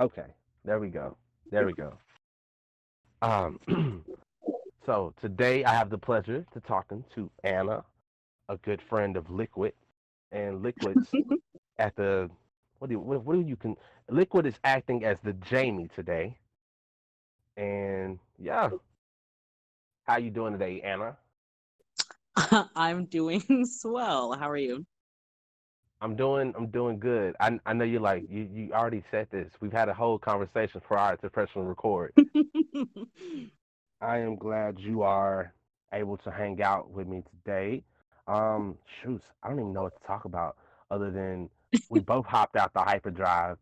Okay, there we go. There we go. Um, so today I have the pleasure to talking to Ana, a good friend of Liquid, and Liquid's at the what do you what, what do you can Liquid is acting as the Jamie today, and yeah, how you doing today, Ana? I'm doing swell. How are you? I'm doing I'm doing good. I I know you're like you you already said this. We've had a whole conversation prior to pressing record. I am glad you are able to hang out with me today. Um, shoots, I don't even know what to talk about other than we both hopped out the hyperdrive.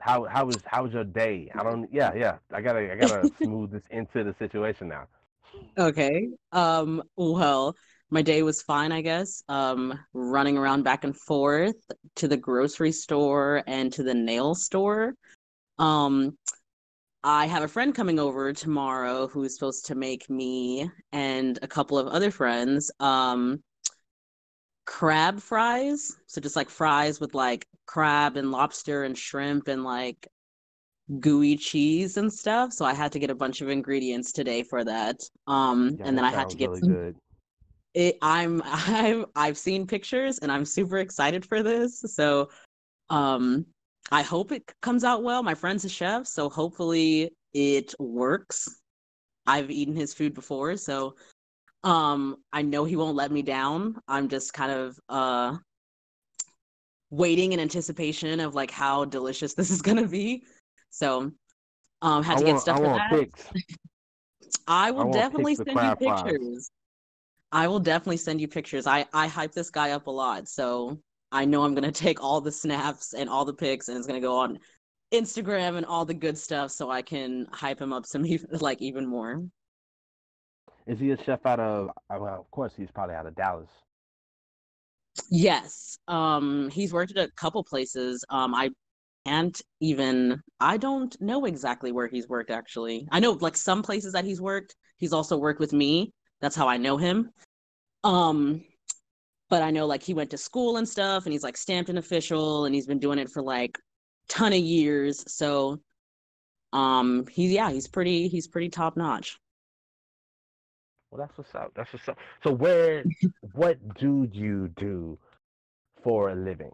How how was how was your day? I don't yeah, yeah. I gotta I gotta smooth this into the situation now. okay. Um, well, my day was fine, I guess. Um, running around back and forth to the grocery store and to the nail store. Um, I have a friend coming over tomorrow who's supposed to make me and a couple of other friends um crab fries. So just like fries with like crab and lobster and shrimp and like gooey cheese and stuff. So I had to get a bunch of ingredients today for that. Um Yeah, and then that I had to get really some. It, I'm I'm I've seen pictures and I'm super excited for this. So um I hope it comes out well. My friend's a chef, so hopefully it works. I've eaten his food before, so um I know he won't let me down. I'm just kind of uh waiting in anticipation of like how delicious this is gonna be. So um had I to get want I for want that. pics. I I will want definitely send you pictures. I will definitely send you pictures. I I hype this guy up a lot, so I know I'm gonna take all the snaps and all the pics, and it's gonna go on Instagram and all the good stuff, so I can hype him up some even, like even more. Is he a chef out of uh, well, of course he's probably out of Dallas. Yes, um, he's worked at a couple places. Um, I can't even. I don't know exactly where he's worked actually. I know like some places that he's worked. He's also worked with me. That's how I know him. Um, but I know like he went to school and stuff and he's like stamped an official and he's been doing it for like ton of years. So um he's yeah, he's pretty he's pretty top notch. Well, that's what's up. That's what's up. So where what do you do for a living?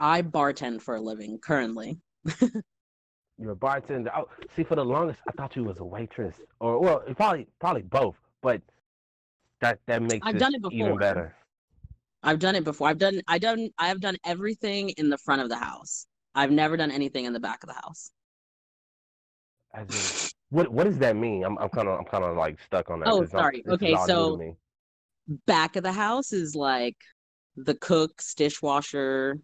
I bartend for a living currently. You're a bartender. Oh, see, for the longest, I thought you was a waitress, or well, probably probably both. But that that makes I've it done it even before. better. I've done it before. I've done I done I have done everything in the front of the house. I've never done anything in the back of the house. As in, what what does that mean? I'm I'm kind of I'm kind of like stuck on that Oh, because sorry. is Okay, all new to so back of the house is like the cooks, dishwasher,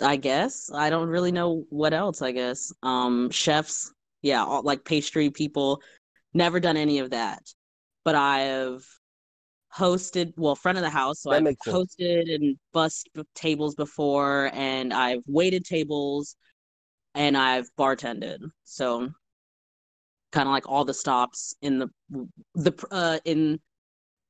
I guess. I don't really know what else, I guess. Um, chefs, yeah, all, like pastry people. Never done any of that. But I've hosted, well, front of the house, so That I've makes sense. hosted and bussed b- tables before, and I've waited tables, and I've bartended. So kind of like all the stops in the the uh in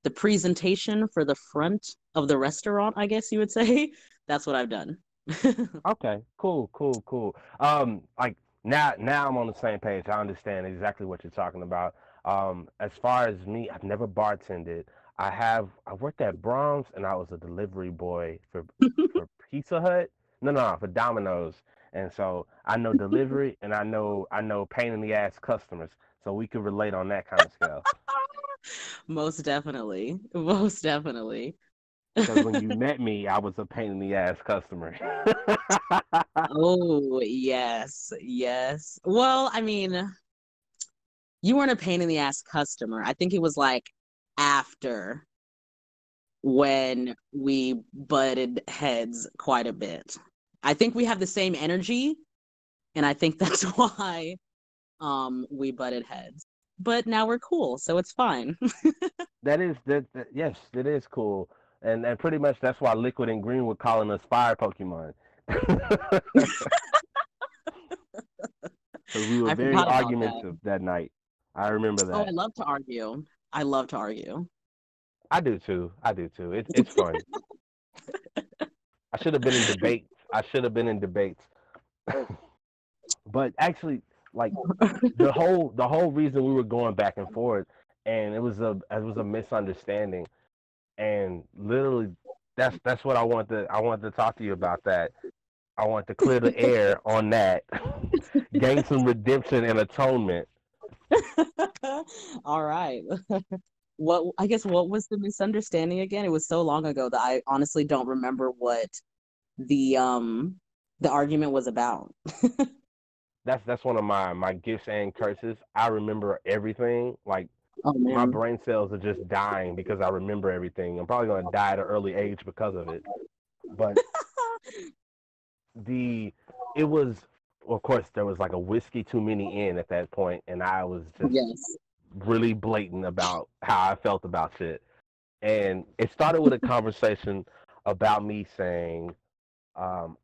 the presentation for the front of the restaurant, I guess you would say. That's what I've done. Okay, cool, cool, cool. Um, like now, now I'm on the same page. I understand exactly what you're talking about. Um, as far as me, I've never bartended. I have. I worked at Braum's, and I was a delivery boy for for Pizza Hut. No, no, for Domino's. And so I know delivery, and I know I know pain in the ass customers. So we could relate on that kind of scale. Most definitely. Most definitely. Because when you met me, I was a pain in the ass customer. Oh, yes. Yes. Well, I mean, you weren't a pain in the ass customer. I think it was like after when we butted heads quite a bit. I think we have the same energy, and I think that's why um we butted heads. But now we're cool, so it's fine. That is that, that yes, it is cool. And and pretty much that's why Liquid and Green were calling us fire Pokemon. Because we were I very forgot about that. argumentative that night. I remember oh, that. Oh, I love to argue. I love to argue. I do too. I do too. It's it's fun. I should have been in debates. I should have been in debates. but actually, like the whole the whole reason we were going back and forth, and it was a it was a misunderstanding, and literally that's that's what I want to I wanted to talk to you about that. I want to clear the air on that, gain some redemption and atonement. All right. what I guess what was the misunderstanding again? It was so long ago that I honestly don't remember what the um the argument was about. that's that's one of my my gifts and curses. I remember everything. Like oh, my brain cells are just dying because I remember everything. I'm probably gonna die at an early age because of it. But the it was of course there was like a whiskey too many in at that point and I was just yes. really blatant about how I felt about shit. And it started with a conversation about me saying, um,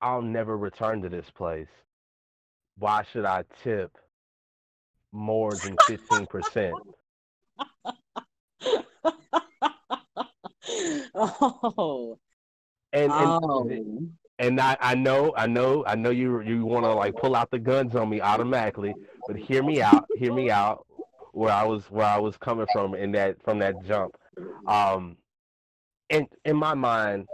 I'll never return to this place why should I tip more than 15%? Oh. And, and, oh. and I, I know, I know, I know you you want to like pull out the guns on me automatically, but hear me out, hear me out where I was where I was coming from in that from that jump. Um in in my mind,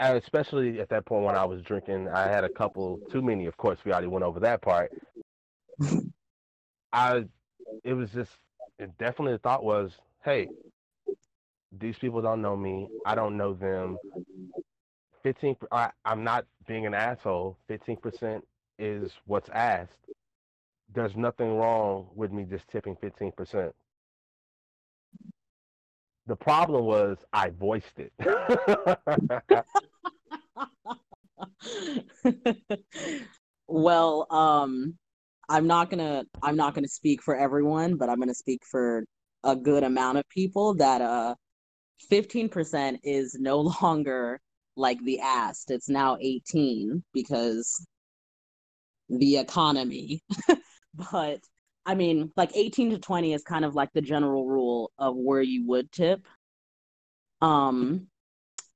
especially at that point when I was drinking, I had a couple too many. Of course, we already went over that part. I, it was just it definitely the thought was, hey, these people don't know me. I don't know them. Fifteen. I, I'm not being an asshole. Fifteen percent is what's asked. There's nothing wrong with me just tipping fifteen percent. The problem was I voiced it. well, um, I'm not gonna I'm not gonna speak for everyone, but I'm gonna speak for a good amount of people that uh 15% is no longer like the asked. It's now 18 because the economy. but I mean, like 18 to 20 is kind of like the general rule of where you would tip. Um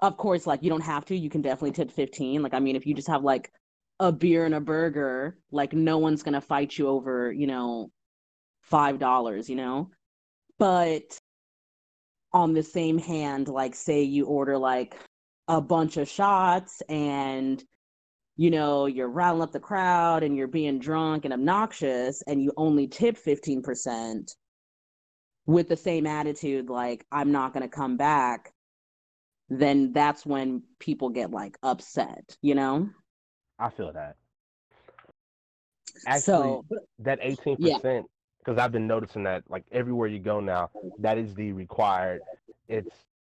of course, like you don't have to. You can definitely tip 15. Like, I mean, if you just have like a beer and a burger, like no one's gonna fight you over, you know, five dollars, you know. But on the same hand, like say you order like a bunch of shots and you know, you're rattling up the crowd and you're being drunk and obnoxious and you only tip 15% with the same attitude, like, I'm not going to come back then that's when people get like upset, you know? I feel that. Actually, so, that 18%, because. I've been noticing that like everywhere you go now, that is the required. It's,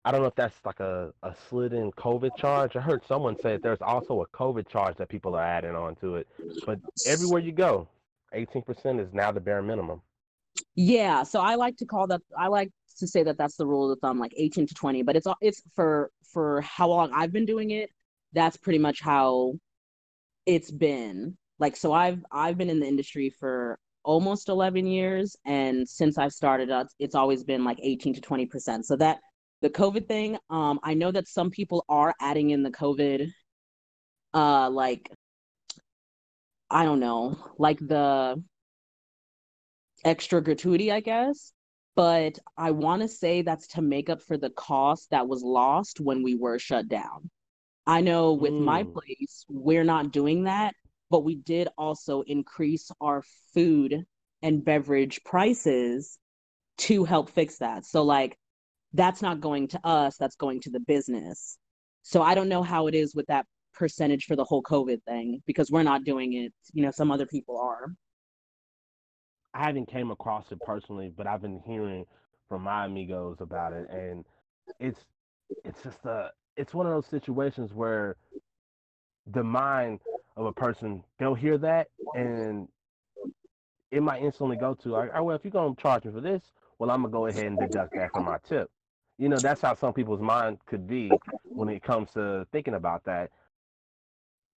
I don't know if that's like a, a slid in COVID charge. I heard someone say there's also a COVID charge that people are adding on to it. But everywhere you go, 18% is now the bare minimum. Yeah, so I like to call that I like to say that that's the rule of thumb, like 18 to 20. But it's it's for for how long I've been doing it. That's pretty much how it's been. Like so, I've I've been in the industry for almost 11 years, and since I've started, it's, it's always been like 18 to 20 percent. So that the COVID thing, um, I know that some people are adding in the COVID, uh, like I don't know, like the extra gratuity, I guess. But I want to say that's to make up for the cost that was lost when we were shut down. I know with mm. my place, we're not doing that, but we did also increase our food and beverage prices to help fix that. So, like, that's not going to us, that's going to the business. So, I don't know how it is with that percentage for the whole COVID thing because we're not doing it. You know, some other people are. I haven't came across it personally, but I've been hearing from my amigos about it, and it's it's just a it's one of those situations where the mind of a person they'll hear that and it might instantly go to like, oh well, if you're gonna charge me for this, well, I'm gonna go ahead and deduct that from my tip. You know, that's how some people's mind could be when it comes to thinking about that.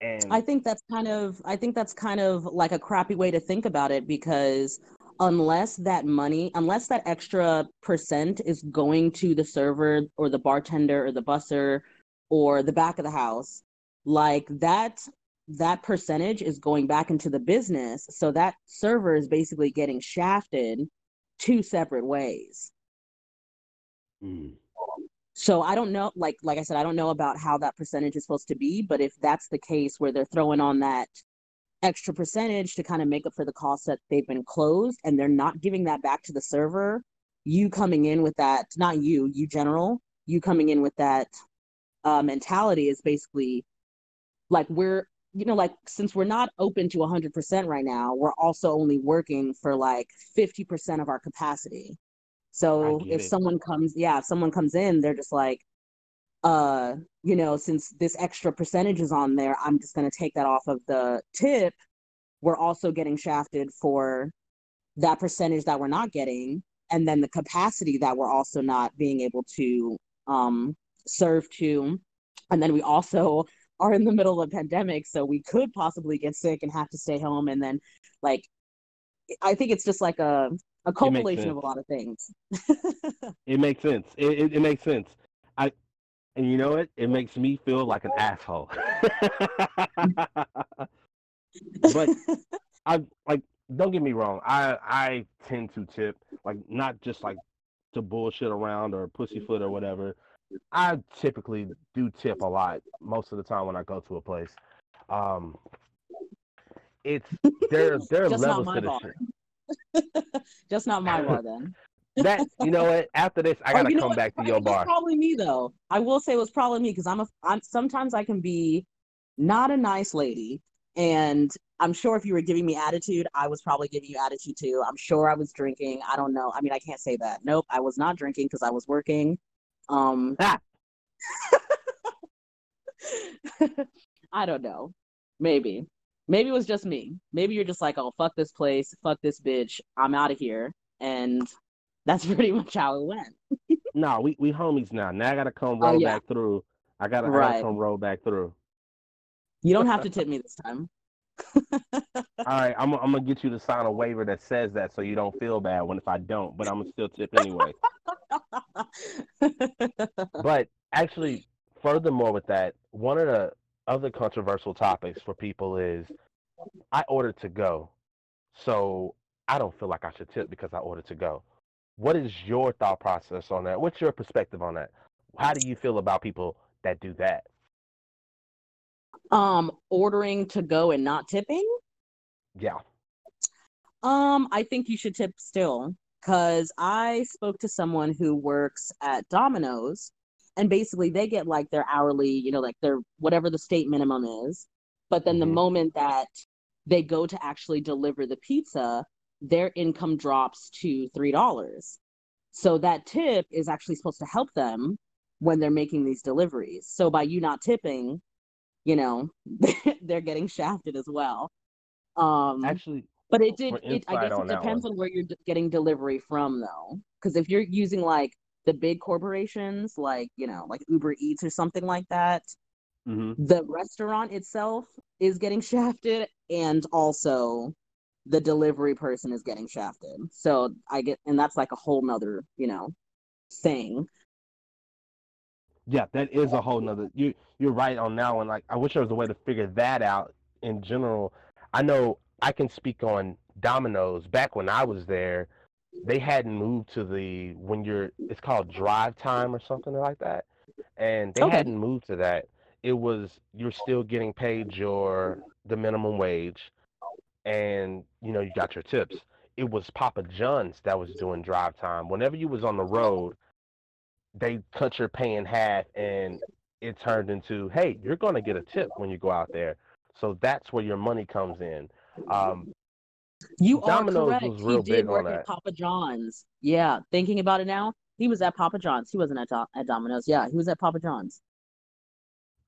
And I think that's kind of I think that's kind of like a crappy way to think about it because unless that money, unless that extra percent is going to the server or the bartender or the busser or the back of the house, like that that percentage is going back into the business. So that server is basically getting shafted two separate ways. Mm. So I don't know, like like I said, I don't know about how that percentage is supposed to be, but if that's the case where they're throwing on that extra percentage to kind of make up for the costs that they've been closed and they're not giving that back to the server, you coming in with that, not you, you general, you coming in with that uh, mentality is basically like we're you know like since we're not open to 100% right now we're also only working for like 50% of our capacity so if it. someone comes yeah if someone comes in they're just like uh you know since this extra percentage is on there i'm just going to take that off of the tip. We're also getting shafted for that percentage that we're not getting and then the capacity that we're also not being able to um serve to. And then we also are in the middle of a pandemic so we could possibly get sick and have to stay home and then like i think it's just like a a compilation of a lot of things. It makes sense. It, it, it, makes sense. I and you know what it makes me feel like an asshole but i like don't get me wrong i i tend to tip like not just like to bullshit around or pussyfoot or whatever I typically do tip a lot most of the time when I go to a place. Um, it's there. There are levels to this shit. Just not my bar then. That you know what? After this, I gotta oh, come back to your bar. Probably me though. I will say it was probably me because I'm a. I'm sometimes I can be not a nice lady, and I'm sure if you were giving me attitude, I was probably giving you attitude too. I'm sure I was drinking. I don't know. I mean, I can't say that. Nope, I was not drinking because I was working. Um, ah. I don't know. Maybe. Maybe it was just me. Maybe you're just like, oh, fuck this place, fuck this bitch, I'm out of here. And that's pretty much how it went. no, we, we homies now. Now I gotta come oh, roll oh, yeah. back through. I gotta, right. I gotta come roll back through. You don't have to tip me this time. All right, I'm, I'm gonna get you to sign a waiver that says that, so you don't feel bad when if I don't. But I'm gonna still tip anyway. but actually, furthermore, with that, one of the other controversial topics for people is I ordered to go, so I don't feel like I should tip because I ordered to go. What is your thought process on that? What's your perspective on that? How do you feel about people that do that? Um, ordering to go and not tipping? Yeah. Um, I think you should tip still because I spoke to someone who works at Domino's and basically they get like their hourly, you know, like their whatever the state minimum is. But then mm-hmm. the moment that they go to actually deliver the pizza, their income drops to $3. So that tip is actually supposed to help them when they're making these deliveries. So by you not tipping, you know, they're getting shafted as well. Um actually but it did. It, I guess it depends on where you're getting delivery from, though. Because if you're using like the big corporations, like you know, like Uber Eats or something like that, mm-hmm. the restaurant itself is getting shafted, and also the delivery person is getting shafted. So I get, and that's like a whole nother, you know, thing. Yeah, that is a whole nother. You you're right on that one. Like I wish there was a way to figure that out in general. I know I can speak on Domino's. Back when I was there, they hadn't moved to the when you're it's called drive time or something like that, and they okay. hadn't moved to that. It was you're still getting paid your the minimum wage, and you know you got your tips. It was Papa John's that was doing drive time. Whenever you was on the road, they cut your pay in half, and it turned into hey, you're gonna get a tip when you go out there. So that's where your money comes in. Um, you Domino's are correct. he did work at Papa John's. Yeah, thinking about it now, he was at Papa John's. He wasn't at at Domino's. Yeah, he was at Papa John's.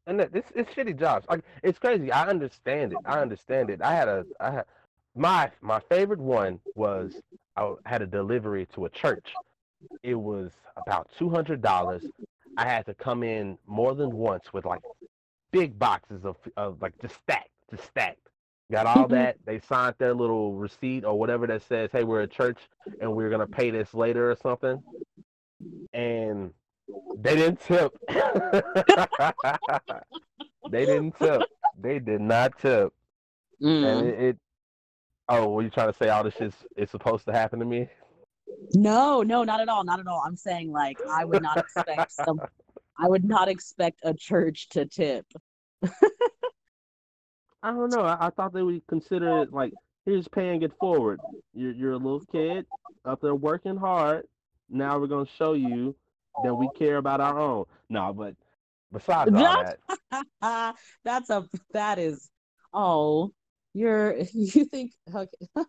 And it's it's shitty jobs. Like it's crazy. I understand it. I understand it. I had a I had my my favorite one was I had a delivery to a church. It was about two hundred dollars. I had to come in more than once with like big boxes of, of like just stacked, just stacked. Got all mm-hmm. that. They signed their little receipt or whatever that says, "Hey, we're a church and we're gonna pay this later" or something. And they didn't tip. they didn't tip. They did not tip. Mm. And it, it Oh, were you trying to say all this shit is supposed to happen to me? No, no, not at all, not at all. I'm saying like I would not expect some I would not expect a church to tip. I don't know. I, I, thought they would consider it like here's paying it forward. You're you're a little kid up there working hard. Now we're gonna show you that we care about our own. No, but besides all that, that's a that is oh you're you think okay.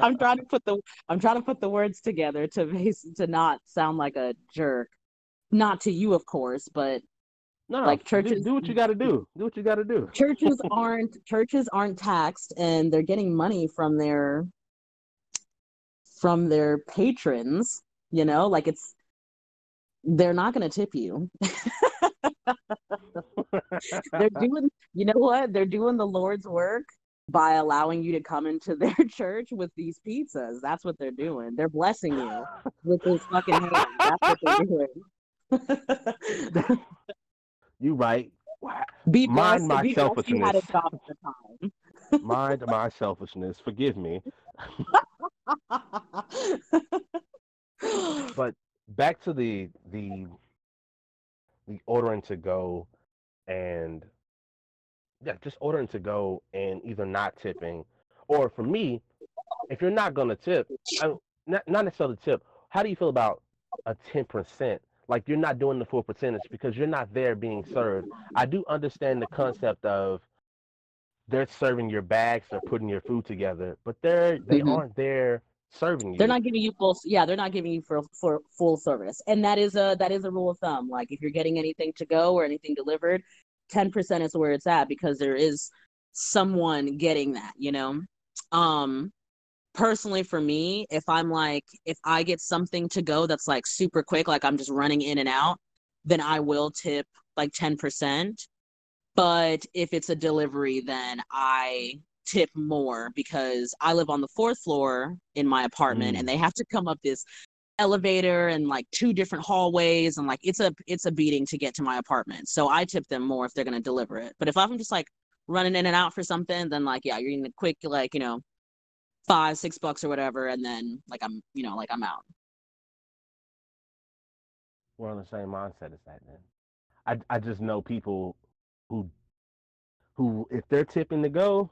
I'm trying to put the I'm trying to put the words together to base, to not sound like a jerk. Not to you, of course, but no, like churches do, do what you got to do. Do what you got to do. churches aren't churches aren't taxed, and they're getting money from their from their patrons. You know, like it's they're not going to tip you. they're doing, you know what? They're doing the Lord's work by allowing you to come into their church with these pizzas. That's what they're doing. They're blessing you with this fucking hand. That's what they're doing. you right. Be Mind my be selfishness. Mind my selfishness. Forgive me. but back to the the the ordering to go and yeah, just ordering to go and either not tipping, or for me, if you're not gonna tip, I, not not necessarily tip. How do you feel about a ten percent? Like you're not doing the full percentage because you're not there being served. I do understand the concept of they're serving your bags, they're putting your food together, but they're they mm-hmm. aren't there serving you. They're not giving you full yeah, they're not giving you for for full service. And that is a that is a rule of thumb. Like if you're getting anything to go or anything delivered, 10% is where it's at because there is someone getting that, you know. Um personally for me, if I'm like if I get something to go that's like super quick, like I'm just running in and out, then I will tip like 10%. But if it's a delivery, then I tip more because I live on the fourth floor in my apartment mm. and they have to come up this elevator and like two different hallways and like it's a it's a beating to get to my apartment. So I tip them more if they're gonna deliver it. But if I'm just like running in and out for something, then like yeah, you're in a quick like, you know, five, six bucks or whatever, and then like I'm you know, like I'm out. We're on the same mindset as that then. I I just know people who who if they're tipping to go,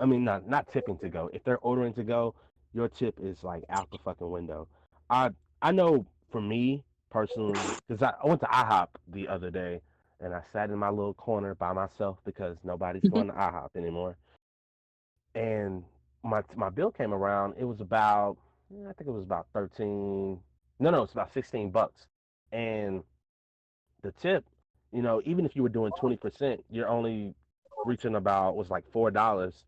I mean, not not tipping to go. If they're ordering to go, your tip is like out the fucking window. I I know for me personally, because I, I went to IHOP the other day and I sat in my little corner by myself because nobody's mm-hmm. going to IHOP anymore. And my my bill came around. It was about I think it was about thirteen. No, no, it's about sixteen bucks. And the tip, you know, even if you were doing twenty percent, you're only reaching about was like four dollars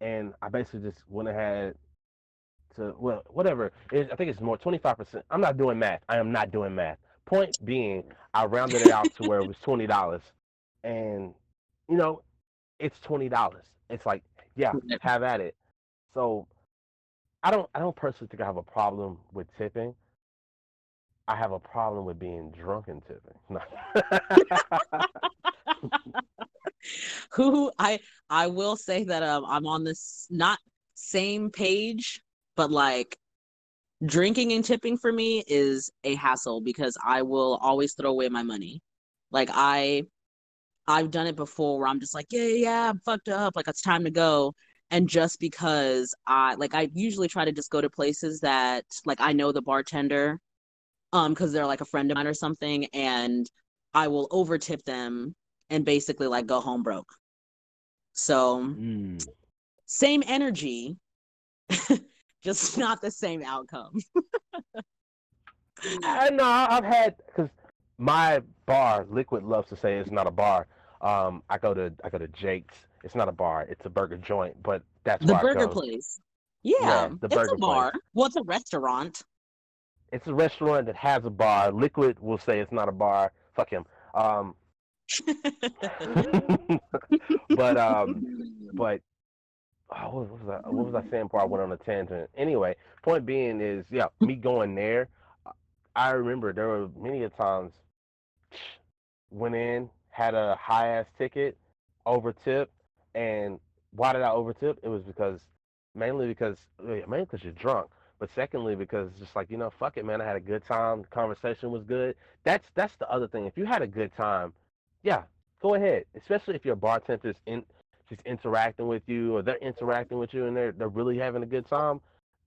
and I basically just went ahead to well whatever it, I think it's more twenty five percent. I'm not doing math. I am not doing math. Point being, I rounded it out to where it was twenty dollars, and you know, it's twenty dollars. It's like yeah, have at it. So I don't I don't personally think I have a problem with tipping. I have a problem with being drunk and tipping. who I I will say that um, I'm on this not same page, but like drinking and tipping for me is a hassle because I will always throw away my money. Like I I've done it before where I'm just like, yeah, yeah, I'm fucked up, like it's time to go. And just because I like I usually try to just go to places that like I know the bartender, um, because they're like a friend of mine or something, and I will over tip them and basically like go home broke. So mm. same energy, just not the same outcome. I know I've had because my bar, Liquid loves to say it's not a bar. Um, I go to I go to Jake's. It's not a bar. It's a burger joint, but that's the burger place. Yeah, yeah the it's burger a bar. Place. Well, it's a restaurant. It's a restaurant that has a bar. Liquid will say it's not a bar. Fuck him. Um, but um, but oh, what was I? What was I saying before I went on a tangent? Anyway, point being is, yeah, me going there. I remember there were many a times went in, had a high ass ticket, overtip, and why did I overtip? It was because mainly because mainly because you're drunk, but secondly because just like you know, fuck it, man. I had a good time. The conversation was good. That's that's the other thing. If you had a good time, yeah, go ahead. Especially if your bartender's in just interacting with you or they're interacting with you and they're they're really having a good time.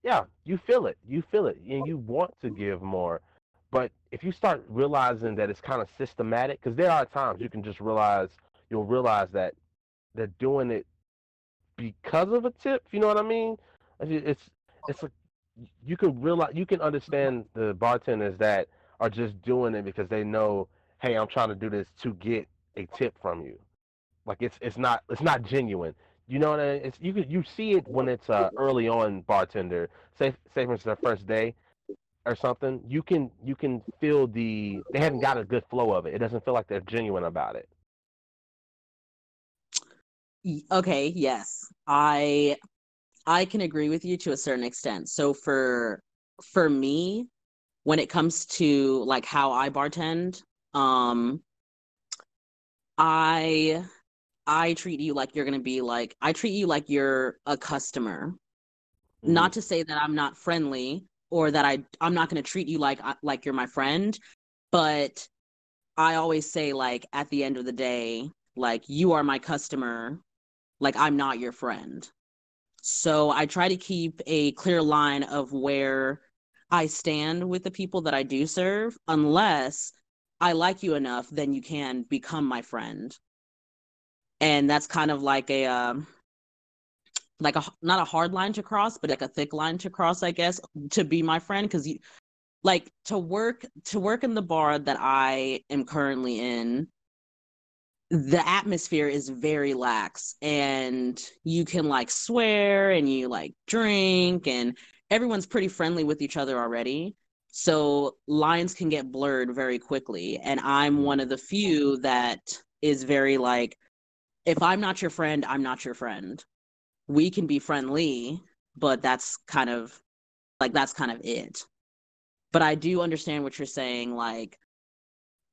Yeah, you feel it. You feel it, and you want to give more. But if you start realizing that it's kind of systematic, because there are times you can just realize you'll realize that they're doing it because of a tip. You know what I mean? It's it's like you can realize you can understand the bartenders that are just doing it because they know, hey, I'm trying to do this to get a tip from you. Like it's it's not it's not genuine. You know what I mean? It's you you see it when it's uh early on bartender. Say say for instance their first day or something. You can you can feel the they haven't got a good flow of it. It doesn't feel like they're genuine about it. Okay, yes. I I can agree with you to a certain extent. So for for me, when it comes to like how I bartend, um I I treat you like you're going to be like I treat you like you're a customer. Mm-hmm. Not to say that I'm not friendly or that I I'm not going to treat you like uh, like you're my friend, but I always say like at the end of the day, like you are my customer, like I'm not your friend. So I try to keep a clear line of where I stand with the people that I do serve unless I like you enough then you can become my friend and that's kind of like a um, like a not a hard line to cross, but like a thick line to cross, I guess, to be my friend because you like to work to work in the bar that I am currently in. The atmosphere is very lax, and you can like swear and you like drink, and everyone's pretty friendly with each other already. So lines can get blurred very quickly. And I'm one of the few that is very like, if I'm not your friend, I'm not your friend. We can be friendly, but that's kind of like that's kind of it. But I do understand what you're saying like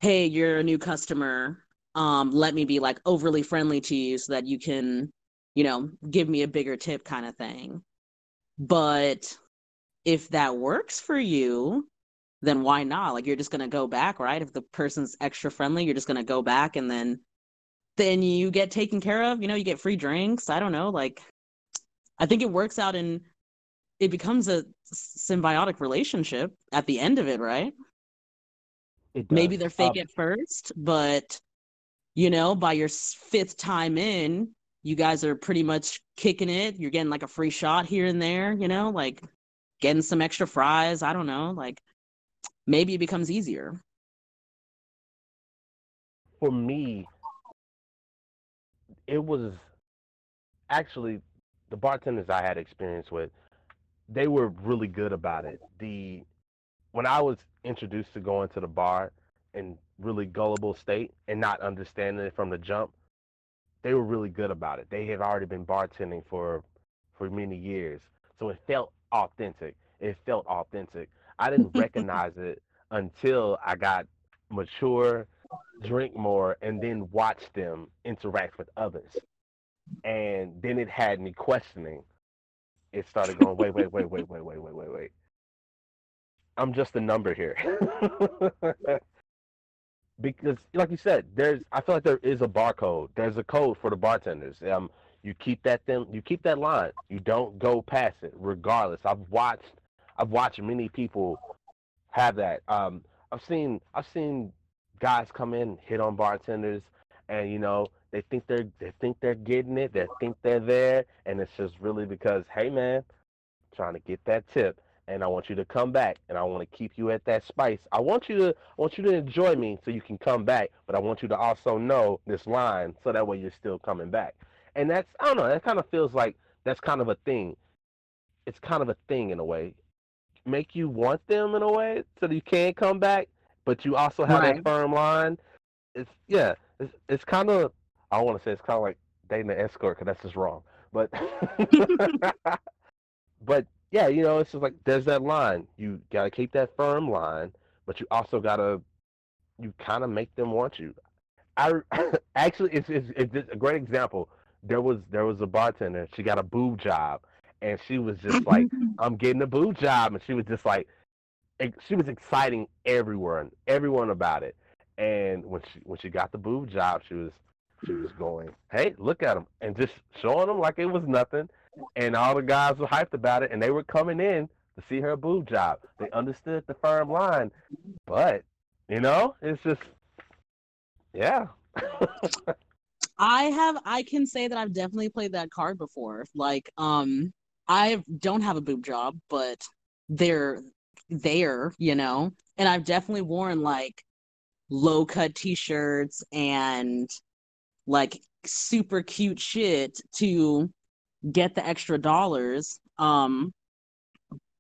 hey, you're a new customer. Um let me be like overly friendly to you so that you can, you know, give me a bigger tip kind of thing. But if that works for you, then why not? Like you're just going to go back, right? If the person's extra friendly, you're just going to go back and then then you get taken care of. You know, you get free drinks. I don't know. Like, I think it works out and it becomes a symbiotic relationship at the end of it, right? It Maybe they're fake um, at first, but you know, by your fifth time in, you guys are pretty much kicking it. You're getting like a free shot here and there, you know, like getting some extra fries. I don't know. Like, maybe it becomes easier. For me, it was actually the bartenders I had experience with, they were really good about it. The when I was introduced to going to the bar in really gullible state and not understanding it from the jump, they were really good about it. They had already been bartending for for many years. So it felt authentic. It felt authentic. I didn't recognize it until I got mature drink more, and then watch them interact with others. And then it had me questioning. It started going, wait, wait, wait, wait, wait, wait, wait, wait, wait. I'm just a number here. because like you said, there's I feel like there is a barcode. There's a code for the bartenders. Um you keep that thing you keep that line. You don't go past it, regardless. I've watched I've watched many people have that. Um I've seen I've seen guys come in, hit on bartenders, and you know they think they're they think they're getting it, they think they're there, and it's just really because hey man, trying to get that tip, and I want you to come back, and I want to keep you at that spice. I want you to I want you to enjoy me so you can come back, but I want you to also know this line so that way you're still coming back. And that's I don't know, that kind of feels like that's kind of a thing. It's kind of a thing in a way. Make you want them in a way so that you can come back, but you also have right. that firm line. It's yeah, it's it's kind of I don't want to say it's kind of like dating an escort because that's just wrong. But but yeah, you know, it's just like there's that line. You gotta keep that firm line, but you also gotta you kind of make them want you. I actually it's, it's it's a great example. There was there was a bartender. She got a boob job, and she was just like, "I'm getting a boob job," and she was just like, she was exciting everyone, everyone about it. And when she when she got the boob job, she was she was going, "Hey, look at him," and just showing them like it was nothing. And all the guys were hyped about it, and they were coming in to see her boob job. They understood the firm line, but you know, it's just, yeah. I have, I can say that I've definitely played that card before. Like, um, I don't have a boob job, but they're there, you know, and I've definitely worn like low cut t-shirts and like super cute shit to get the extra dollars. Um,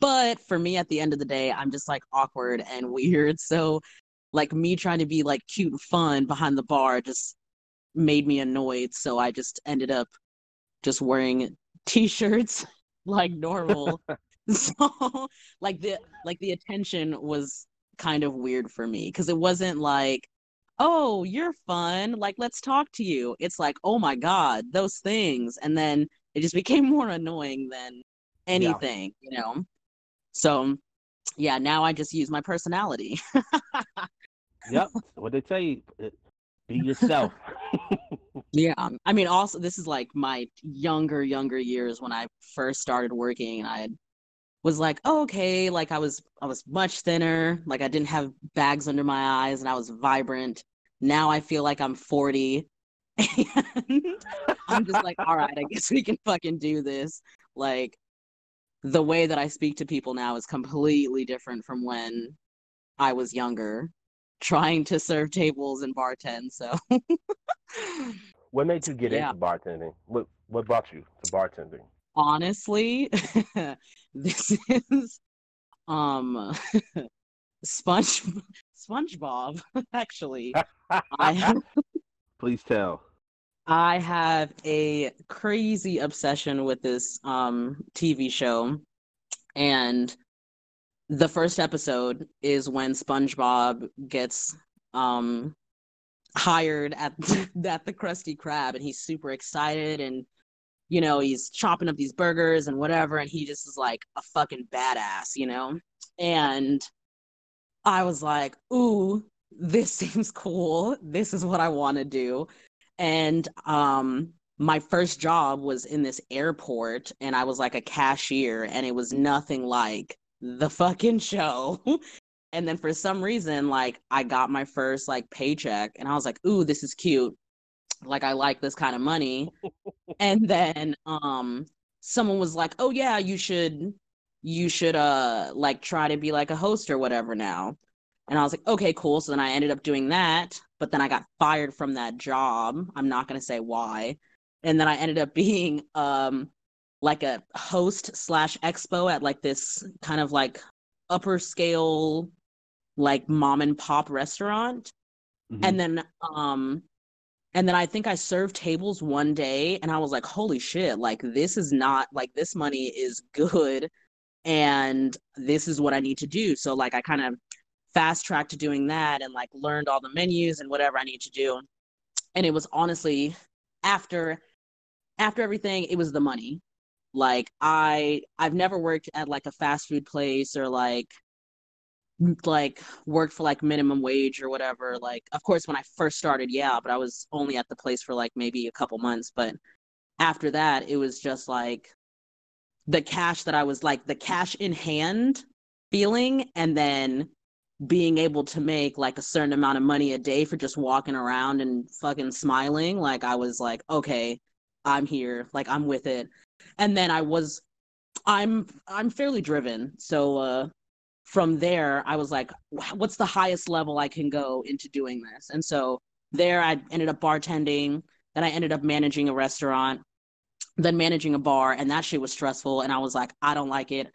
but for me, at the end of the day, I'm just like awkward and weird. So, like, me trying to be like cute and fun behind the bar just made me annoyed. So, I just ended up just wearing t shirts like normal. so, like, the like the attention was kind of weird for me because it wasn't like oh, you're fun. Like, let's talk to you. It's like, oh my God, those things. And then it just became more annoying than anything, yeah. you know? So, yeah, now I just use my personality. yep. What they say, be yourself. yeah. Um, I mean, also, this is like my younger, younger years when I first started working and I was like oh, okay like i was i was much thinner like i didn't have bags under my eyes and i was vibrant now I feel like I'm 40 and I'm just like, all right, I guess we can fucking do this. Like the way that I speak to people now is completely different from when I was younger, trying to serve tables and bartend. So what made you get yeah. into bartending? What what brought you to bartending? Honestly, this is um Sponge SpongeBob, actually. I have, Please tell. I have a crazy obsession with this um TV show. And the first episode is when SpongeBob gets um hired at at the Krusty Krab and he's super excited and you know he's chopping up these burgers and whatever and he just is like a fucking badass you know and I was like, ooh, this seems cool. This is what I want to do. And um my first job was in this airport and I was like a cashier and it was nothing like the fucking show. and then for some reason like I got my first like paycheck and I was like, "Ooh, this is cute." Like I like this kind of money. and then um someone was like, "Oh yeah, you should you should uh like try to be like a host or whatever now. And I was like, okay, cool. So then I ended up doing that, but then I got fired from that job. I'm not gonna say why. And then I ended up being um like a host slash expo at like this kind of like upper scale like mom and pop restaurant. Mm-hmm. And then um and then I think I served tables one day and I was like, holy shit, like this is not like this money is good and this is what I need to do. So like I kind of fast tracked to doing that and like learned all the menus and whatever I need to do. And it was honestly after after everything, it was the money. Like I I've never worked at like a fast food place or like like worked for like minimum wage or whatever. Like of course when I first started, yeah, but I was only at the place for like maybe a couple months. But after that, it was just like the cash that I was like the cash in hand feeling and then being able to make like a certain amount of money a day for just walking around and fucking smiling like I was like okay I'm here like I'm with it and then I was I'm I'm fairly driven. So uh from there I was like what's the highest level I can go into doing this? And so there I ended up bartending then I ended up managing a restaurant then managing a bar and that shit was stressful and i was like i don't like it.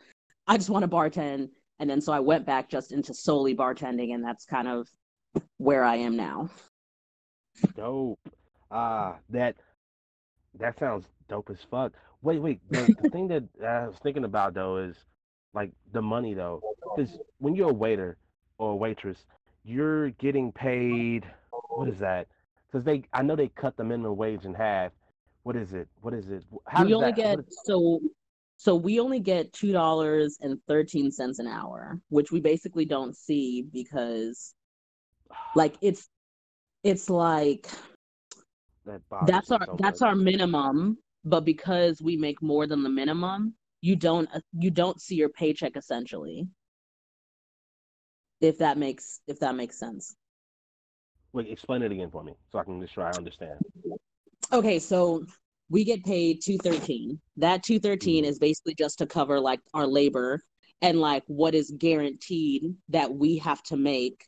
I just want to bartend. And then so i went back just into solely bartending and that's kind of where i am now. Dope. Ah uh, that that sounds dope as fuck wait wait the, the thing that i was thinking about though is like the money though because when you're a waiter or a waitress you're getting paid what is that because they I know they cut the minimum wage in half. What is it? What is it? How we only that? get so so we only get two dollars and thirteen cents an hour, which we basically don't see because like it's it's like that that's our so that's our minimum, but because we make more than the minimum, you don't you don't see your paycheck essentially. If that makes if that makes sense. Wait, explain it again for me so I can just try to understand. Okay, so we get paid 213. That 213 Mhm. is basically just to cover like our labor and like what is guaranteed that we have to make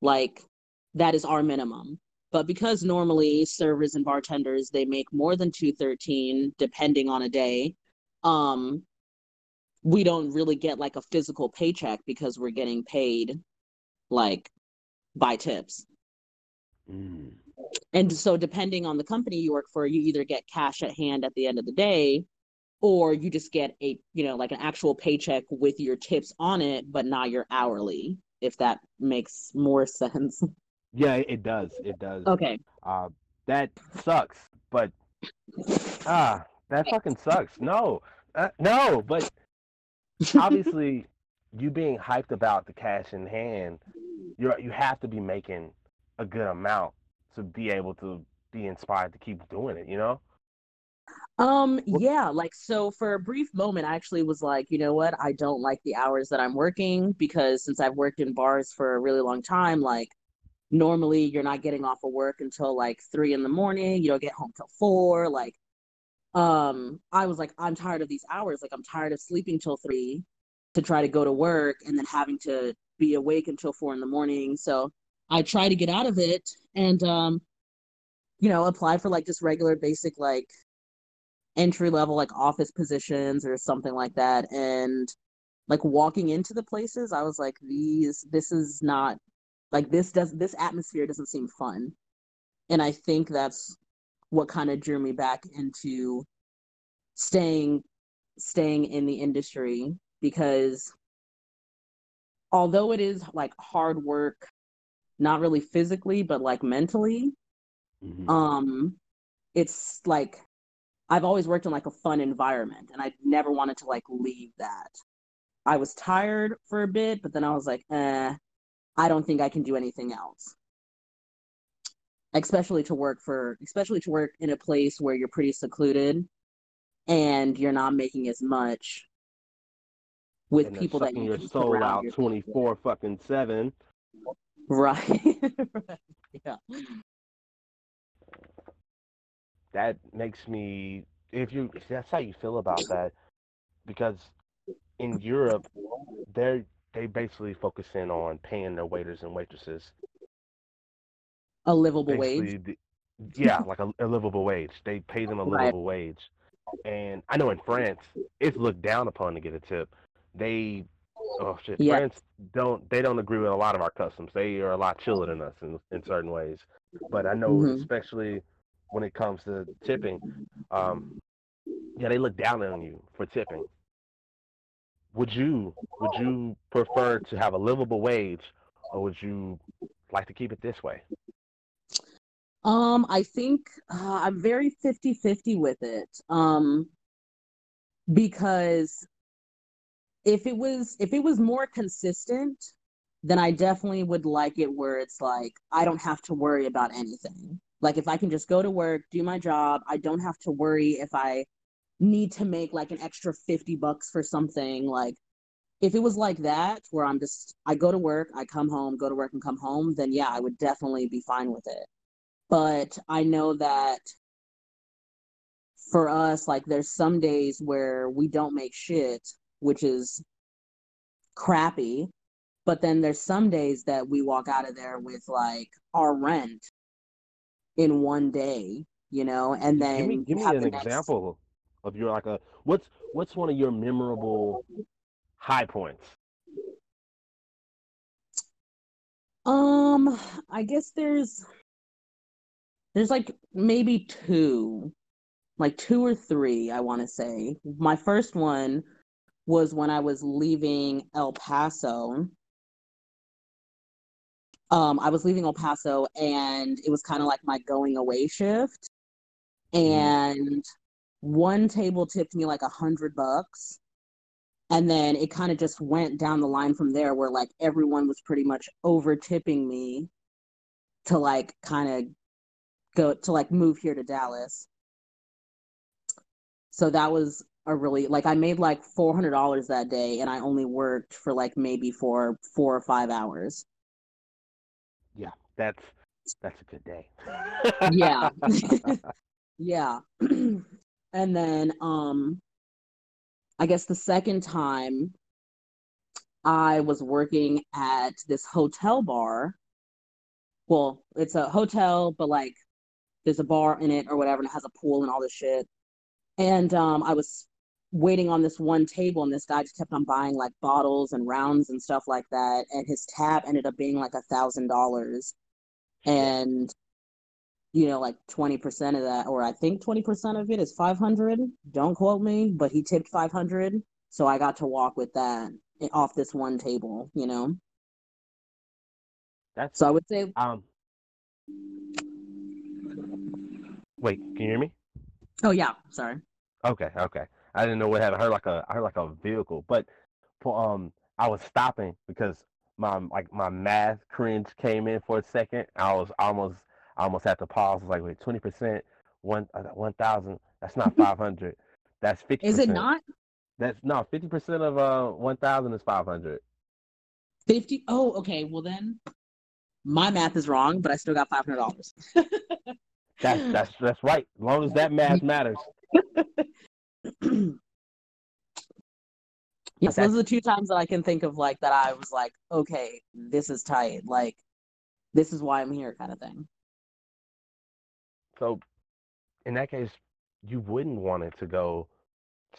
like that is our minimum. But because normally servers and bartenders they make more than 213 depending on a day, um we don't really get like a physical paycheck because we're getting paid like by tips. Mm. And so, depending on the company you work for, you either get cash at hand at the end of the day, or you just get a, you know, like an actual paycheck with your tips on it, but not your hourly, if that makes more sense. Yeah, it does. It does. Okay. Uh, that sucks. But ah, that fucking sucks. No, uh, no. But obviously, you being hyped about the cash in hand, you you have to be making a good amount to be able to be inspired to keep doing it. You know? Um, yeah, like so for a brief moment, I actually was like, you know what? I don't like the hours that I'm working because since I've worked in bars for a really long time, like normally you're not getting off of work until like three in the morning, you don't get home till four. Like, um, I was like, I'm tired of these hours. Like, I'm tired of sleeping till three to try to go to work and then having to be awake until four in the morning. So I try to get out of it and um, you know, apply for like just regular basic like entry level like office positions or something like that and like walking into the places i was like these this is not like this does this atmosphere doesn't seem fun and i think that's what kind of drew me back into staying staying in the industry because although it is like hard work not really physically but like mentally Mhm. um it's like I've always worked in like a fun environment and I never wanted to like leave that. I was tired for a bit, but then I was like, eh, I don't think I can do anything else. Especially to work for especially to work in a place where you're pretty secluded and you're not making as much with and people that you your soul out yourself twenty with. fucking seven. Right. Right. yeah. that makes me if you if that's how you feel about that because in Europe they're they basically focus in on paying their waiters and waitresses A livable wage. the, yeah like a, a livable wage they pay them a Right. livable wage and I know in France it's looked down upon to get a tip they oh shit Yeah. France don't they don't agree with a lot of our customs they are a lot chiller than us in, in certain ways but I know Mhm. especially when it comes to tipping um yeah they look down on you for tipping would you would you prefer to have a livable wage or would you like to keep it this way Um, I think uh, I'm very 50-50 with it. Um, because if it was if it was more consistent, then I definitely would like it where it's like I don't have to worry about anything. Like if I can just go to work, do my job, I don't have to worry if I need to make like an extra 50 bucks for something. Like if it was like that, where I'm just I go to work, I come home, go to work and come home, then yeah, I would definitely be fine with it but I know that for us, like there's some days where we don't make shit, which is crappy. But then there's some days that we walk out of there with like our rent in one day, you know, and then give me give me an next- example of your like a what's what's one of your memorable high points Um, I guess there's there's like maybe two, like two or three, I want to say. My first one was when I was leaving El Paso. um, I was leaving El Paso and it was kind of like my going away shift. Mm-hmm. And one table tipped me like a hundred bucks. And then it kind of just went down the line from there where like everyone was pretty much over tipping me to like kind of go to like move here to Dallas. So that was a really like I made like four hundred dollars that day and I only worked for like maybe for four or five hours. Yeah, that's that's a good day. Yeah. yeah. and then um I guess the second time I was working at this hotel bar. Well, it's a hotel, but like there's a bar in it or whatever, and it has a pool and all this shit. And um, I was waiting on this one table, and this guy just kept on buying like bottles and rounds and stuff like that. And his tab ended up being like a thousand dollars. And you know, like 20% of that, or I think 20% of it is 500. Don't quote me, but he tipped 500. So I got to walk with that off this one table, you know? That's So I would say, um. Wait, can you hear me? oh, yeah, sorry. Okay, okay. I didn't know what happened. I heard like a I heard like a vehicle, but for um I was stopping because my like my math cringe came in for a second. I was almost I almost had to pause. I was like, wait, twenty percent, one uh, one thousand. That's not five hundred. That's fifty. Is it not That's no fifty percent of uh one thousand is five hundred. 50? Oh, okay. Well, then my math is wrong, but I still got $500. That's that's that's right. As long as that math matters. Yes, those are the two times that I can think of like that I was like, okay, this is tight. Like, this is why I'm here, kind of thing. So, in that case, you wouldn't want it to go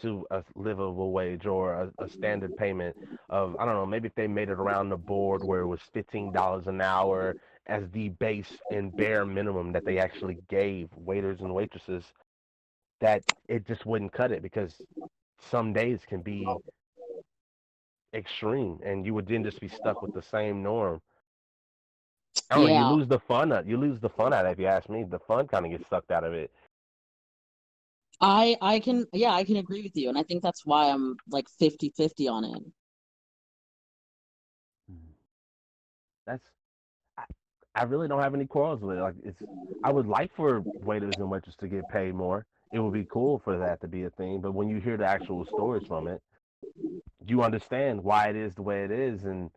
to a livable wage or a, a standard payment of I don't know, maybe if they made it around the board where it was fifteen dollars an hour as the base and bare minimum that they actually gave waiters and waitresses, that it just wouldn't cut it because some days can be extreme and you would then just be stuck with the same norm. Oh, I don't Yeah. you lose the fun out you lose the fun out of it if you ask me. The fun kind of gets sucked out of it. I I can yeah, I can agree with you. And I think that's why I'm like 50-50 on it. Hmm. That's I, I really don't have any quarrels with it. Like it's I would like for waiters and waitresses to get paid more. It would be cool for that to be a thing. But when you hear the actual stories from it, you understand why it is the way it is and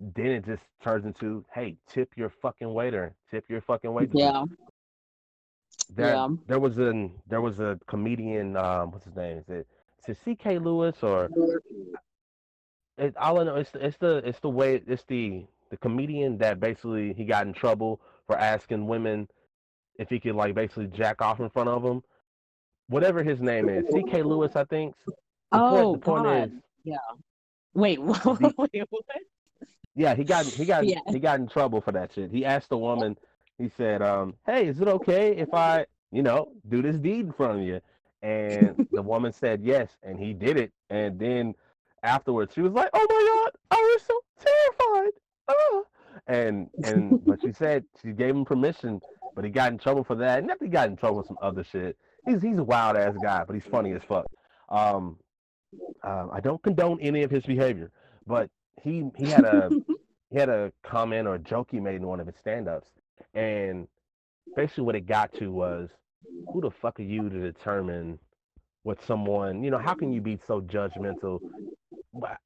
then it just turns into, hey, tip your fucking waiter, tip your fucking waitress. Yeah. There, Yeah. there was an there was a comedian. Um, what's his name? Is it is it C.K. Lewis or it, all I know it's it's the it's the way it's the the comedian that basically he got in trouble for asking women if he could like basically jack off in front of them. Whatever his name is, C.K. Lewis, I think. The point, Oh the point God. is, Wait, The- wait, what? Yeah, he got he got Yeah. he got in trouble for that shit. He asked the woman, he said, um, "Hey, is it okay if I, you know, do this deed in front of you?" And the woman said yes, and he did it. And then afterwards, she was like, "Oh my god, I was so terrified!" Ah. And and but she said she gave him permission, but he got in trouble for that. And then he got in trouble with some other shit. He's he's a wild ass guy, but he's funny as fuck. Um, uh, I don't condone any of his behavior, but he he had a he had a comment or a joke he made in one of his stand-ups, and basically what it got to was, who the fuck are you to determine what someone you know? How can you be so judgmental?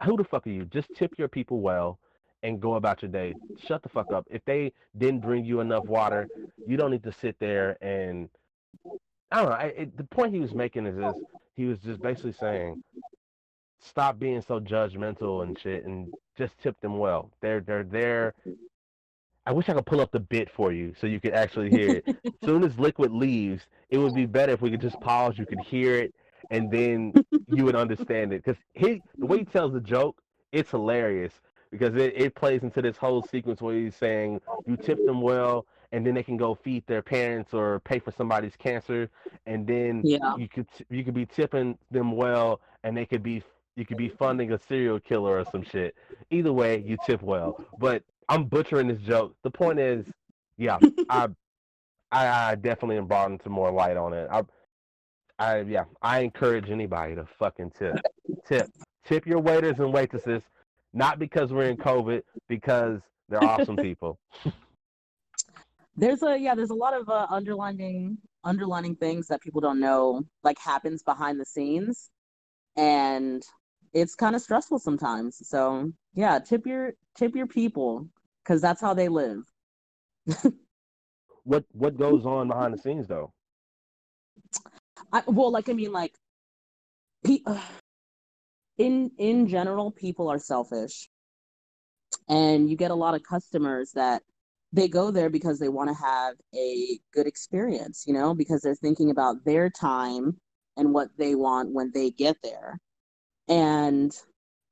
Who the fuck are you? Just tip your people well and go about your day. Shut the fuck up. If they didn't bring you enough water, you don't need to sit there and I don't know. I, it, the point he was making is this: he was just basically saying, stop being so judgmental and shit, and just tip them well. They're they're there. I wish I could pull up the bit for you so you could actually hear it. as soon as Liquid leaves, it would be better if we could just pause. You could hear it, and then you would understand it. Because he, the way he tells the joke, it's hilarious because it, it plays into this whole sequence where he's saying you tip them well, and then they can go feed their parents or pay for somebody's cancer, and then Yeah. you could you could be tipping them well, and they could be you could be funding a serial killer or some shit. Either way, you tip well. But I'm butchering this joke. The point is, yeah, I, I, I definitely am brought into more light on it. I, I, yeah, I encourage anybody to fucking tip, tip, tip your waiters and waitresses, not because we're in COVID, because they're awesome people. there's a yeah, there's a lot of uh, underlining underlining things that people don't know like happens behind the scenes, and it's kind of stressful sometimes. So yeah, tip your tip your people because that's how they live. what what goes on behind the scenes though? I, well, like I mean, like, pe- in in general, people are selfish, and you get a lot of customers that they go there because they want to have a good experience, you know, because they're thinking about their time and what they want when they get there. And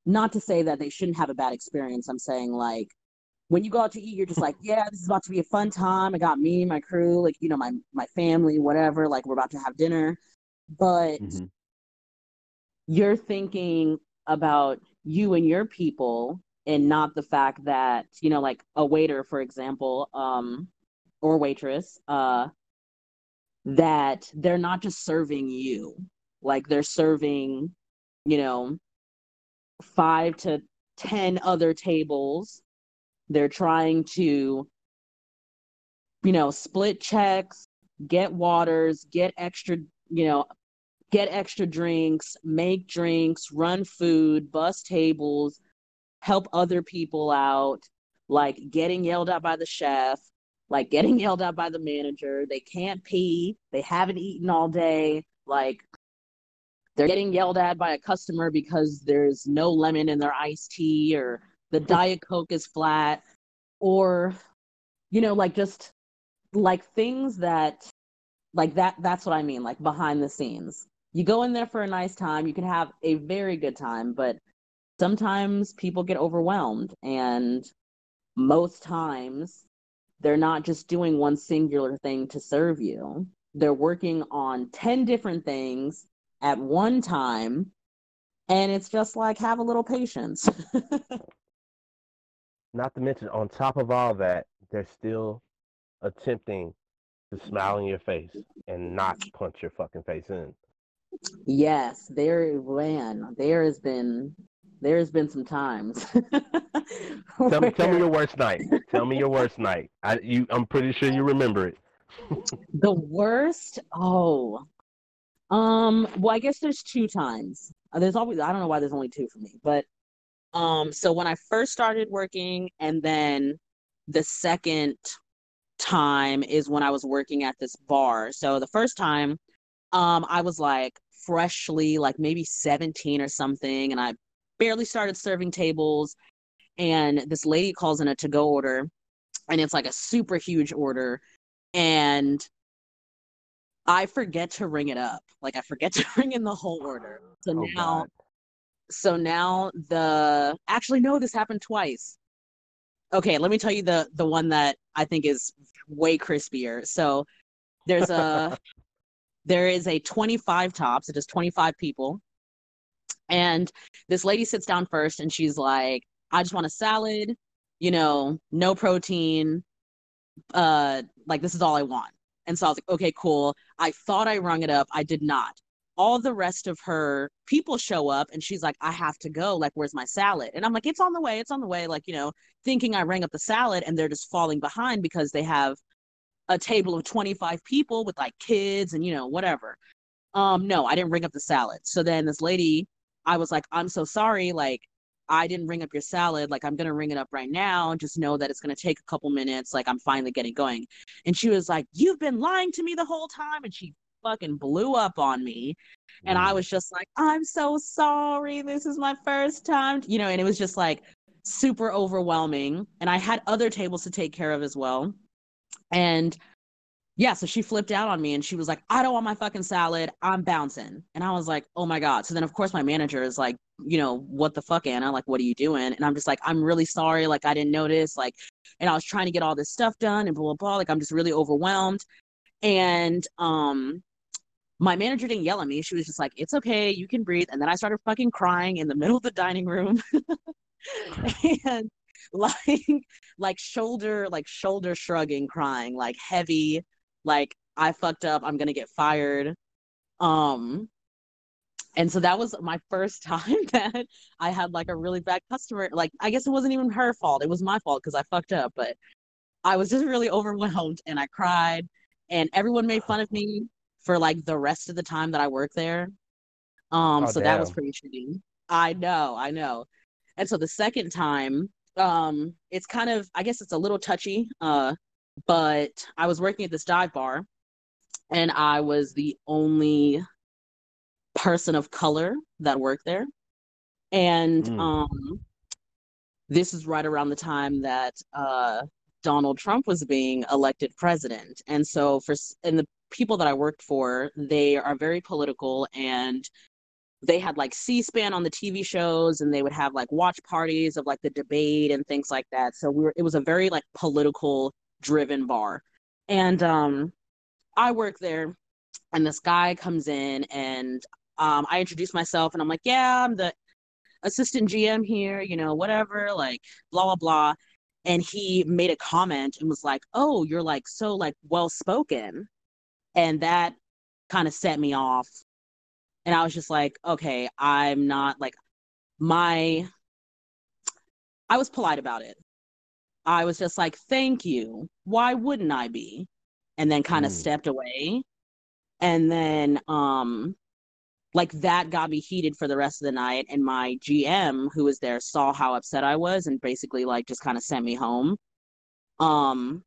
not to say that they shouldn't have a bad experience. I'm saying like when you go out to eat, you're just like, yeah, this is about to be a fun time. I got me, my crew, like, you know, my my family, whatever, like we're about to have dinner. But mm-hmm. you're thinking about you and your people and not the fact that, you know, like a waiter, for example, um, or waitress, uh, that they're not just serving you, like they're serving, you know, five to 10 other tables. They're trying to, you know, split checks, get waters, get extra, you know, get extra drinks, make drinks, run food, bus tables, help other people out, like getting yelled at by the chef, like getting yelled at by the manager. They can't pee, they haven't eaten all day, like they're getting yelled at by a customer because there's no lemon in their iced tea or the diet coke is flat or you know like just like things that like that that's what i mean like behind the scenes. You go in there for a nice time you can have a very good time but sometimes people get overwhelmed and most times they're not just doing one singular thing to serve you. They're working on 10 different things at one time and it's just like have a little patience. Not to mention on top of all that they're still attempting to smile in your face and not punch your fucking face in. Yes there man there has been there's been some times. Tell, me, tell me your worst night. Tell me your worst night. I you i'm pretty sure you remember it. The worst? Oh um, well, I guess there's two times. Uh, there's always I don't know why there's only two for me, but um, so when I first started working, and then the second time is when I was working at this bar. So the first time, um, I was like freshly like maybe 17 or something, and I barely started serving tables. And this lady calls in a to go order, and it's like a super huge order. And I forget to ring it up. Like I forget to ring in the whole order. So oh, now God. so now the actually no, this happened twice. Okay, let me tell you the the one that I think is way crispier. So there's a there is a 25 tops, it is 25 people. And this lady sits down first and she's like, I just want a salad, you know, no protein. Uh like this is all I want. And so I was like, okay, cool. I thought I rung it up. I did not. All the rest of her people show up and she's like, I have to go. Like, where's my salad? And I'm like, it's on the way. It's on the way. Like, you know, thinking I rang up the salad and they're just falling behind because they have a table of 25 people with like kids and, you know, whatever. Um, no, I didn't ring up the salad. So then this lady, I was like, I'm so sorry. Like, I didn't ring up your salad. Like, I'm going to ring it up right now. Just know that it's going to take a couple minutes. Like, I'm finally getting going. And she was like, You've been lying to me the whole time. And she fucking blew up on me. And I was just like, I'm so sorry. This is my first time. You know, and it was just like super overwhelming. And I had other tables to take care of as well. And yeah, so she flipped out on me and she was like, I don't want my fucking salad. I'm bouncing. And I was like, oh my God. So then, of course, my manager is like, you know, what the fuck, Ana? Like, what are you doing? And I'm just like, I'm really sorry. Like, I didn't notice. Like, and I was trying to get all this stuff done and blah, blah, blah. Like, I'm just really overwhelmed. And, um, my manager didn't yell at me. She was just like, it's okay. You can breathe. And then I started fucking crying in the middle of the dining room. and like like shoulder like shoulder shrugging crying like heavy like I fucked up I'm going to get fired um and so that was my first time that I had like a really bad customer like I guess it wasn't even her fault it was my fault cuz I fucked up but I was just really overwhelmed and I cried and everyone made fun of me for like the rest of the time that I worked there um, oh, so damn. that was pretty shitty. I know, I know. And so the second time, um, it's kind of, I guess it's a little touchy, uh, but I was working at this dive bar and I was the only person of color that worked there. And mm. um, this is right around the time that uh, Donald Trump was being elected president. And so for and the people that I worked for, they are very political and they had like C-SPAN on the TV shows and they would have like watch parties of like the debate and things like that. So we were it was a very like political driven bar. And um I work there and this guy comes in and um I introduce myself and I'm like, "Yeah, I'm the assistant GM here, you know, whatever, like blah blah blah." And he made a comment and was like, "Oh, you're like so like well spoken." And that kind of set me off and I was just like, okay, I'm not like my I was polite about it. I was just like, thank you. Why wouldn't I be? And then kind of mm. stepped away. And then um like that got me heated for the rest of the night. And my GM who was there saw how upset I was and basically like just kind of sent me home. Um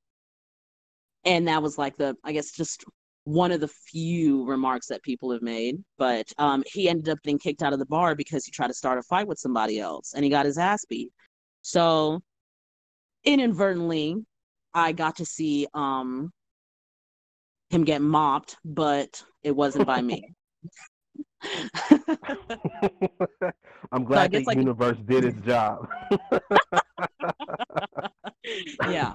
and that was like the I guess just one of the few remarks that people have made. But um, he ended up getting kicked out of the bar because he tried to start a fight with somebody else and he got his ass beat. So inadvertently, I got to see um, him get mopped, but it wasn't by me. I'm glad so the like, universe did its job. yeah.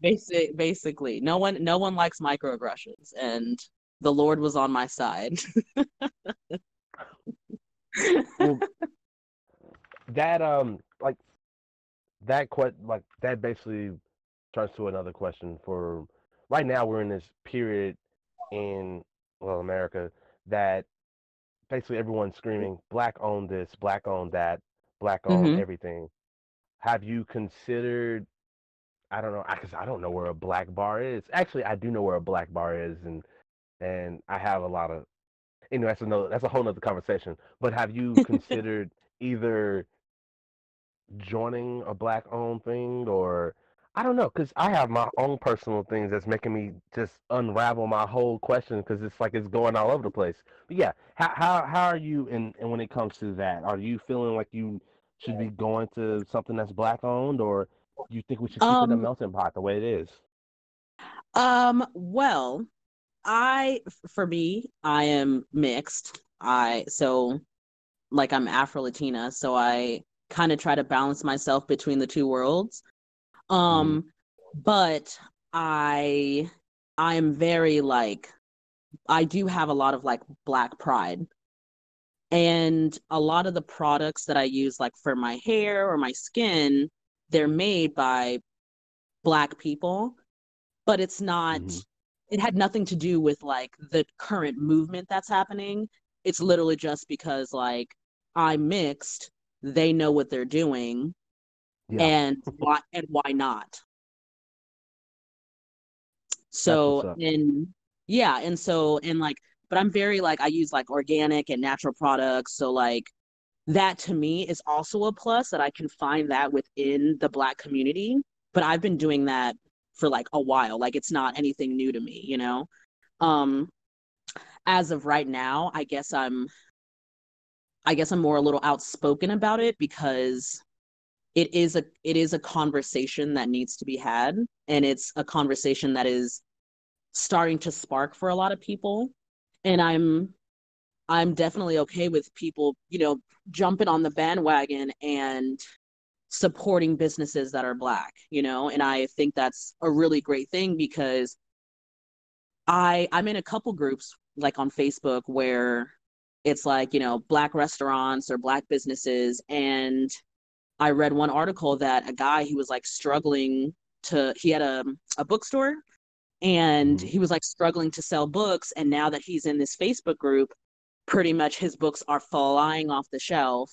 Basic, basically, no one, no one likes microaggressions, and the Lord was on my side. well, that um, like that que- like that basically turns to another question. For right now, we're in this period in well America that basically everyone screaming black own this, black own that, black own mm-hmm. everything. Have you considered I don't know because I don't know where a black bar is. Actually, I do know where a black bar is, and and I have a lot of. You know, that's another that's a whole other conversation. But have you considered either joining a black owned thing or I don't know because I have my own personal things that's making me just unravel my whole question because it's like it's going all over the place. But yeah, how how how are you in and when it comes to that? Are you feeling like you should be going to something that's black owned or do you think we should keep um, it a melting pot the way it is? Um, well, I for me, I am mixed. I so like I'm Afro Latina, so I kind of try to balance myself between the two worlds. Um, mm-hmm. but I I am very like I do have a lot of like black pride. And a lot of the products that I use like for my hair or my skin they're made by black people but it's not mm-hmm. it had nothing to do with like the current movement that's happening it's literally just because like i'm mixed they know what they're doing yeah. and why and why not so and yeah and so and like but i'm very like i use like organic and natural products so like that to me is also a plus that I can find that within the Black community. But I've been doing that for like a while. Like it's not anything new to me, you know? Um, as of right now, I guess I'm I guess I'm more a little outspoken about it because it is a it is a conversation that needs to be had and it's a conversation that is starting to spark for a lot of people. And I'm I'm definitely okay with people, you know, jumping on the bandwagon and supporting businesses that are black, you know, and I think that's a really great thing because I I'm in a couple groups like on Facebook where it's like, you know, black restaurants or black businesses and I read one article that a guy he was like struggling to he had a a bookstore and Mhm. he was like struggling to sell books and now that he's in this Facebook group pretty much his books are flying off the shelf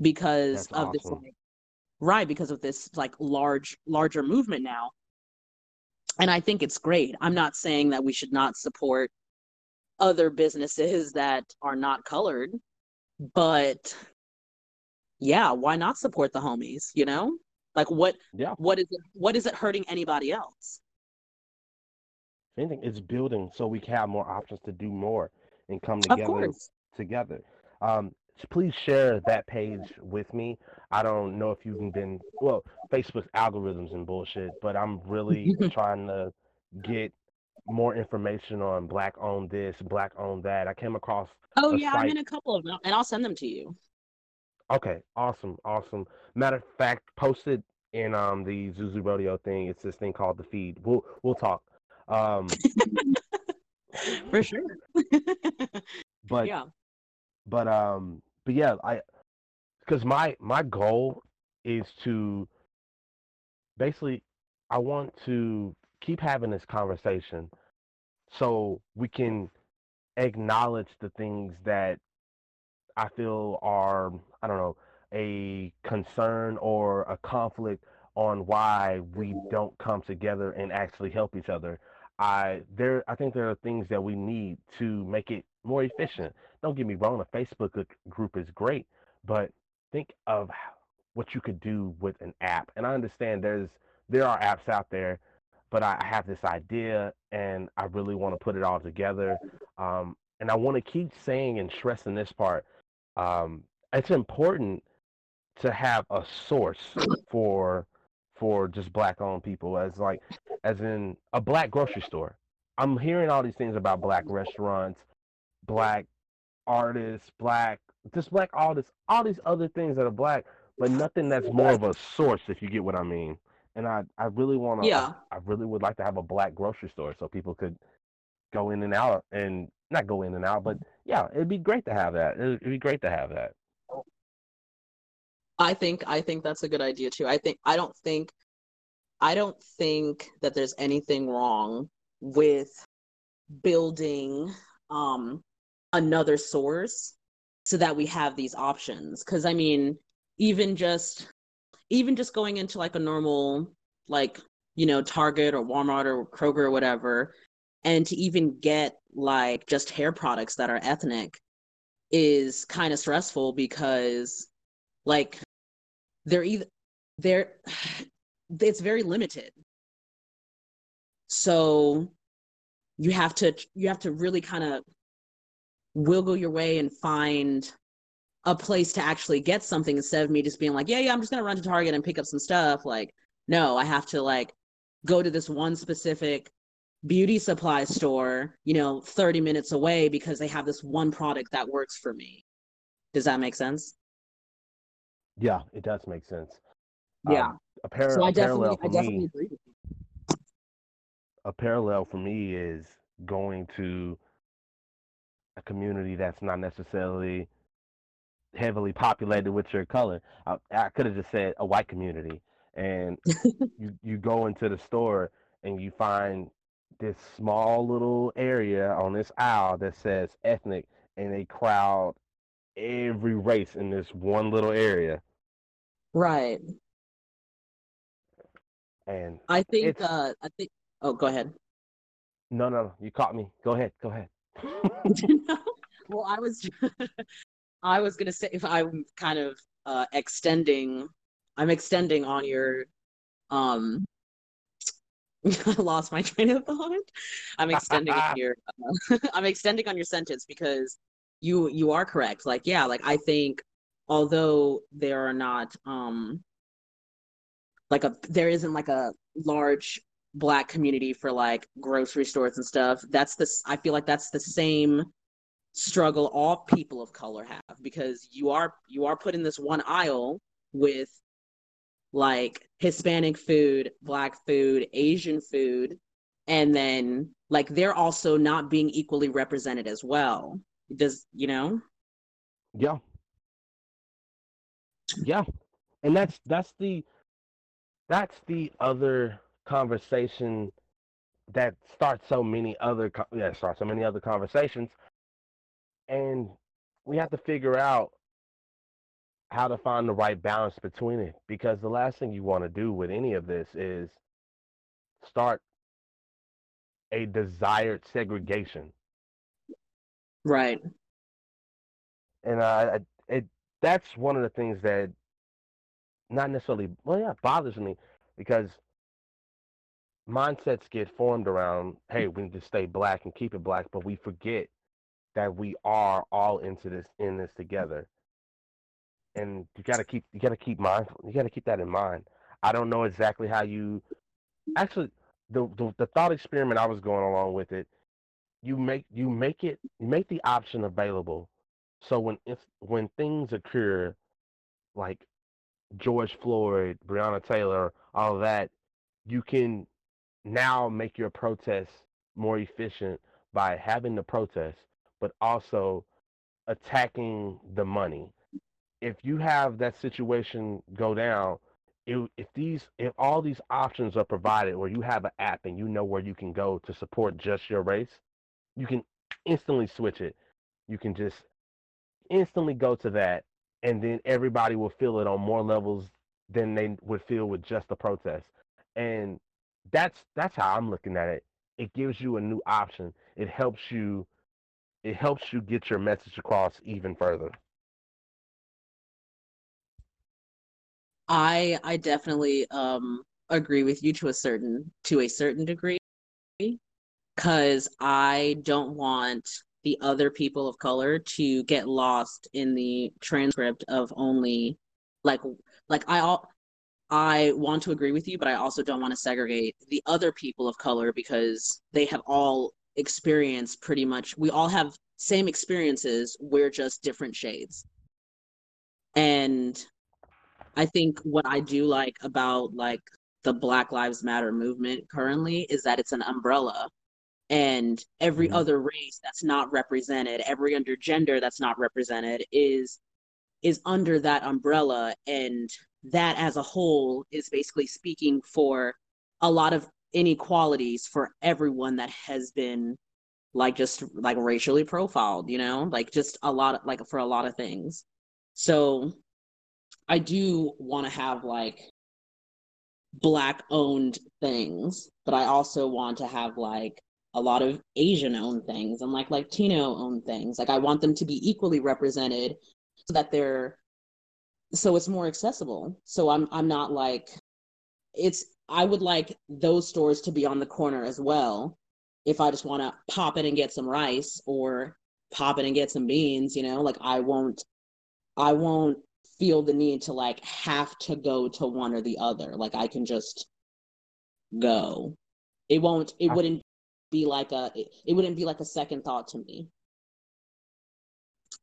because That's of this like, right because of this like large larger movement now and I think it's great. I'm not saying that we should not support other businesses that are not colored, but yeah, why not support the homies, you know? Like what Yeah. what is it what is it hurting anybody else? If anything, it's building so we can have more options to do more and come together together. Um, please share that page with me. I don't know if you've been well, Facebook's algorithms and bullshit, but I'm really trying to get more information on black owned this, black owned that. I came across Oh yeah, I'm in a couple of them and I'll send them to you. Okay, awesome, awesome. Matter of fact, posted in um the Zuzu Rodeo thing. It's this thing called the feed. We'll we'll talk. Um, For sure. but yeah. but um but yeah i because my my goal is to basically i want to keep having this conversation so we can acknowledge the things that i feel are i don't know a concern or a conflict on why we don't come together and actually help each other. I there i think there are things that we need to make it more efficient. Don't get me wrong a facebook group is great but think of what you could do with an app. And i understand there's there are apps out there but i I have this idea and i really want to put it all together. Um, and i want to keep saying and stressing this part. Um, it's important to have a source for for just black owned people as like as in a black grocery store. I'm hearing all these things about black restaurants black artists black just black all this all these other things that are black but nothing that's more of a source if you get what i mean. And i i really want to Yeah. I, I really would like to have a black grocery store so people could go in and out and not go in and out but yeah it'd be great to have that. It'd, it'd be great to have that I think I think that's a good idea too. I think I don't think I don't think that there's anything wrong with building um another source so that we have these options cuz I mean even just even just going into like a normal like you know Target or Walmart or Kroger or whatever and to even get like just hair products that are ethnic is kind of stressful because like they're either they're it's very limited. So you have to you have to really kind of wiggle your way and find a place to actually get something instead of me just being like yeah yeah i'm just going to run to target and pick up some stuff. Like no i have to like go to this one specific beauty supply store you know 30 minutes away because they have this one product that works for me. Does that make sense yeah it does make sense yeah um, a, par- so i a parallel definitely i for definitely me agree with you. a parallel for me is going to a community that's not necessarily heavily populated with your color. I, I could have just said a white community, and you you go into the store and you find this small little area on this aisle that says ethnic, and they crowd every race in this one little area, right and I think uh I think oh go ahead. no no no you caught me. Go ahead, go ahead. well I was I was gonna say if I'm kind of uh extending I'm extending on your um I lost my train of thought. I'm extending on your uh, I'm extending on your sentence because you you are correct. Like yeah, like I think although there are not um like a there isn't like a large black community for like grocery stores and stuff that's this i feel like that's the same struggle all people of color have because you are you are put in this one aisle with like hispanic food black food asian food and then like they're also not being equally represented as well does you know Yeah. Yeah. and that's that's the that's the other conversation that starts so many other yeah starts so many other conversations. And we have to figure out how to find the right balance between it because the last thing you want to do with any of this is start a desired segregation. Right. And uh, it that's one of the things that not necessarily well yeah bothers me because mindsets get formed around hey mm. we need to stay black and keep it black but we forget that we are all into this in this together. And you got to keep you got to keep mindful you got to keep that in mind. I don't know exactly how you actually the, the the thought experiment i was going along with it you make you make it you make the option available so when if when things occur like george floyd breonna taylor all that you can now make your protest more efficient by having the protest but also attacking the money if you have that situation go down, if, if these if all these options are provided, or you have an app and you know where you can go to support just your race, you can instantly switch it. You can just instantly go to that, and then everybody will feel it on more levels than they would feel with just the protest. And that's that's how I'm looking at it. It gives you a new option. It helps you it helps you get your message across even further. I I definitely um agree with you to a certain to a certain degree because I don't want the other people of color to get lost in the transcript of only like like I all I want to agree with you, but I also don't want to segregate the other people of color because they have all experienced pretty much we all have same experiences, we're just different shades. And I think what I do like about like the Black Lives Matter movement currently is that it's an umbrella and every mm-hmm. other race that's not represented, every under gender that's not represented is is under that umbrella and that as a whole is basically speaking for a lot of inequalities for everyone that has been like just like racially profiled, you know, like just a lot of like for a lot of things. So I do want to have like black owned things, but I also want to have like a lot of Asian owned things and like Latino owned things. Like I want them to be equally represented so that they're so it's more accessible. So I'm I'm not like it's I would like those stores to be on the corner as well. If I just want to pop in and get some rice or pop in and get some beans, you know, like I won't I won't feel the need to like have to go to one or the other. Like I can just go. It won't it wouldn't be like a it, it wouldn't be like a second thought to me.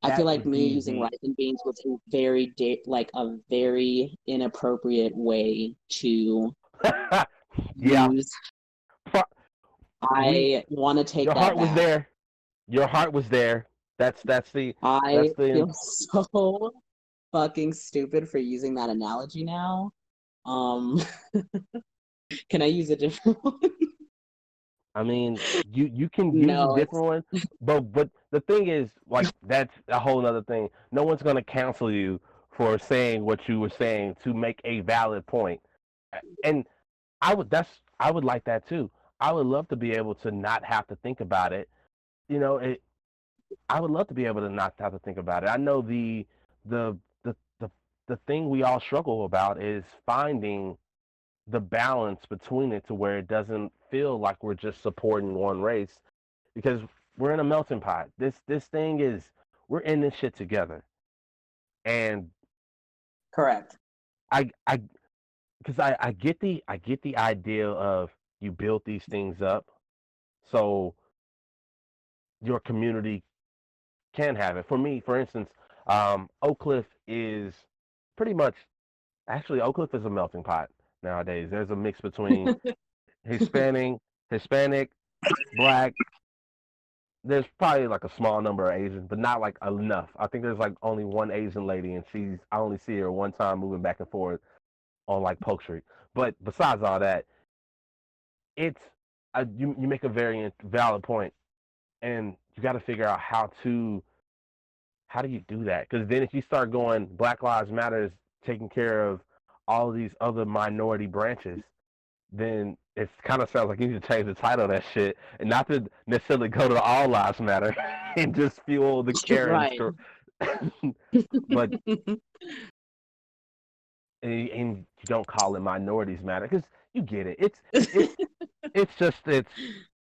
I feel like me using rice and beans was a very da- like a very inappropriate way to yeah. use. I want to take your heart back. was there. Your heart was there. That's that's the. I that's the... feel so fucking stupid for using that analogy now. Um, can I use a different one? I mean, you you can use no, a different one, but but the thing is, like that's a whole other thing. No one's gonna cancel you for saying what you were saying to make a valid point, and I would that's I would like that too. I would love to be able to not have to think about it. You know, it. I would love to be able to not have to think about it. I know the the the the the thing we all struggle about is finding the balance between it to where it doesn't feel like we're just supporting one race because we're in a melting pot. This this thing is we're in this shit together. And correct. I I because I, I get the I get the idea of you build these things up so your community can have it. For me, for instance, um, Oak Cliff is pretty much actually Oak Cliff is a melting pot nowadays. There's a mix between Hispanic, Hispanic, black, there's probably like a small number of Asians, but not like enough. I think there's like only one Asian lady, and she's I only see her one time moving back and forth on like Polk Street. But besides all that, it's uh, you you make a very valid point, and you got to figure out how to how do you do that? Because then if you start going, Black Lives Matter is taking care of all of these other minority branches, then it kind of sounds like you need to change the title of that shit and not to necessarily go to All Lives Matter and just fuel the Karen right. but and, and, you don't call it minorities matter because you get it. It's it's it's just it's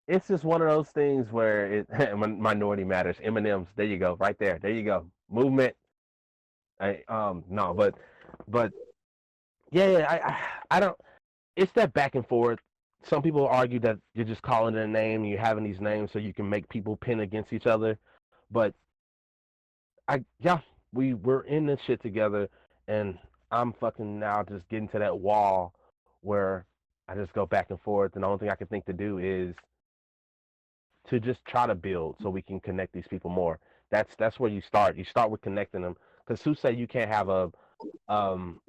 it's just one of those things where it minority matters. M&Ms, there you go, right there, there you go. Movement. I um no, but but yeah, yeah I, I I don't. It's that back and forth. Some people argue that you're just calling it a name, you're having these names so you can make people pin against each other. But I yeah, we we're in this shit together, and I'm fucking now just getting to that wall where I just go back and forth, and the only thing I can think to do is to just try to build so we can connect these people more. That's that's where you start. You start with connecting them. Because who said you can't have a um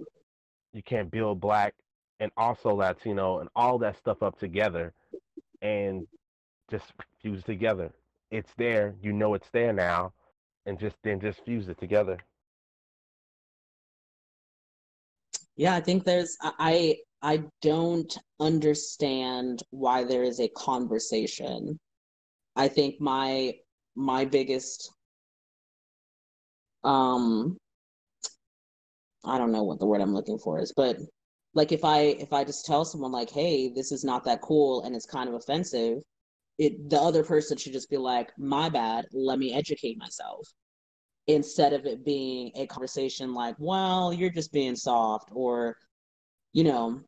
you can't build black and also Latino and all that stuff up together and just fuse together. It's there, you know it's there now, and just then just fuse it together. Yeah, I think there's I I don't understand why there is a conversation. I think my my biggest um I don't know what the word I'm looking for is, but like if I if I just tell someone like, "Hey, this is not that cool," and it's kind of offensive, it the other person should just be like, "My bad. Let me educate myself," instead of it being a conversation like, "Well, you're just being soft," or, you know,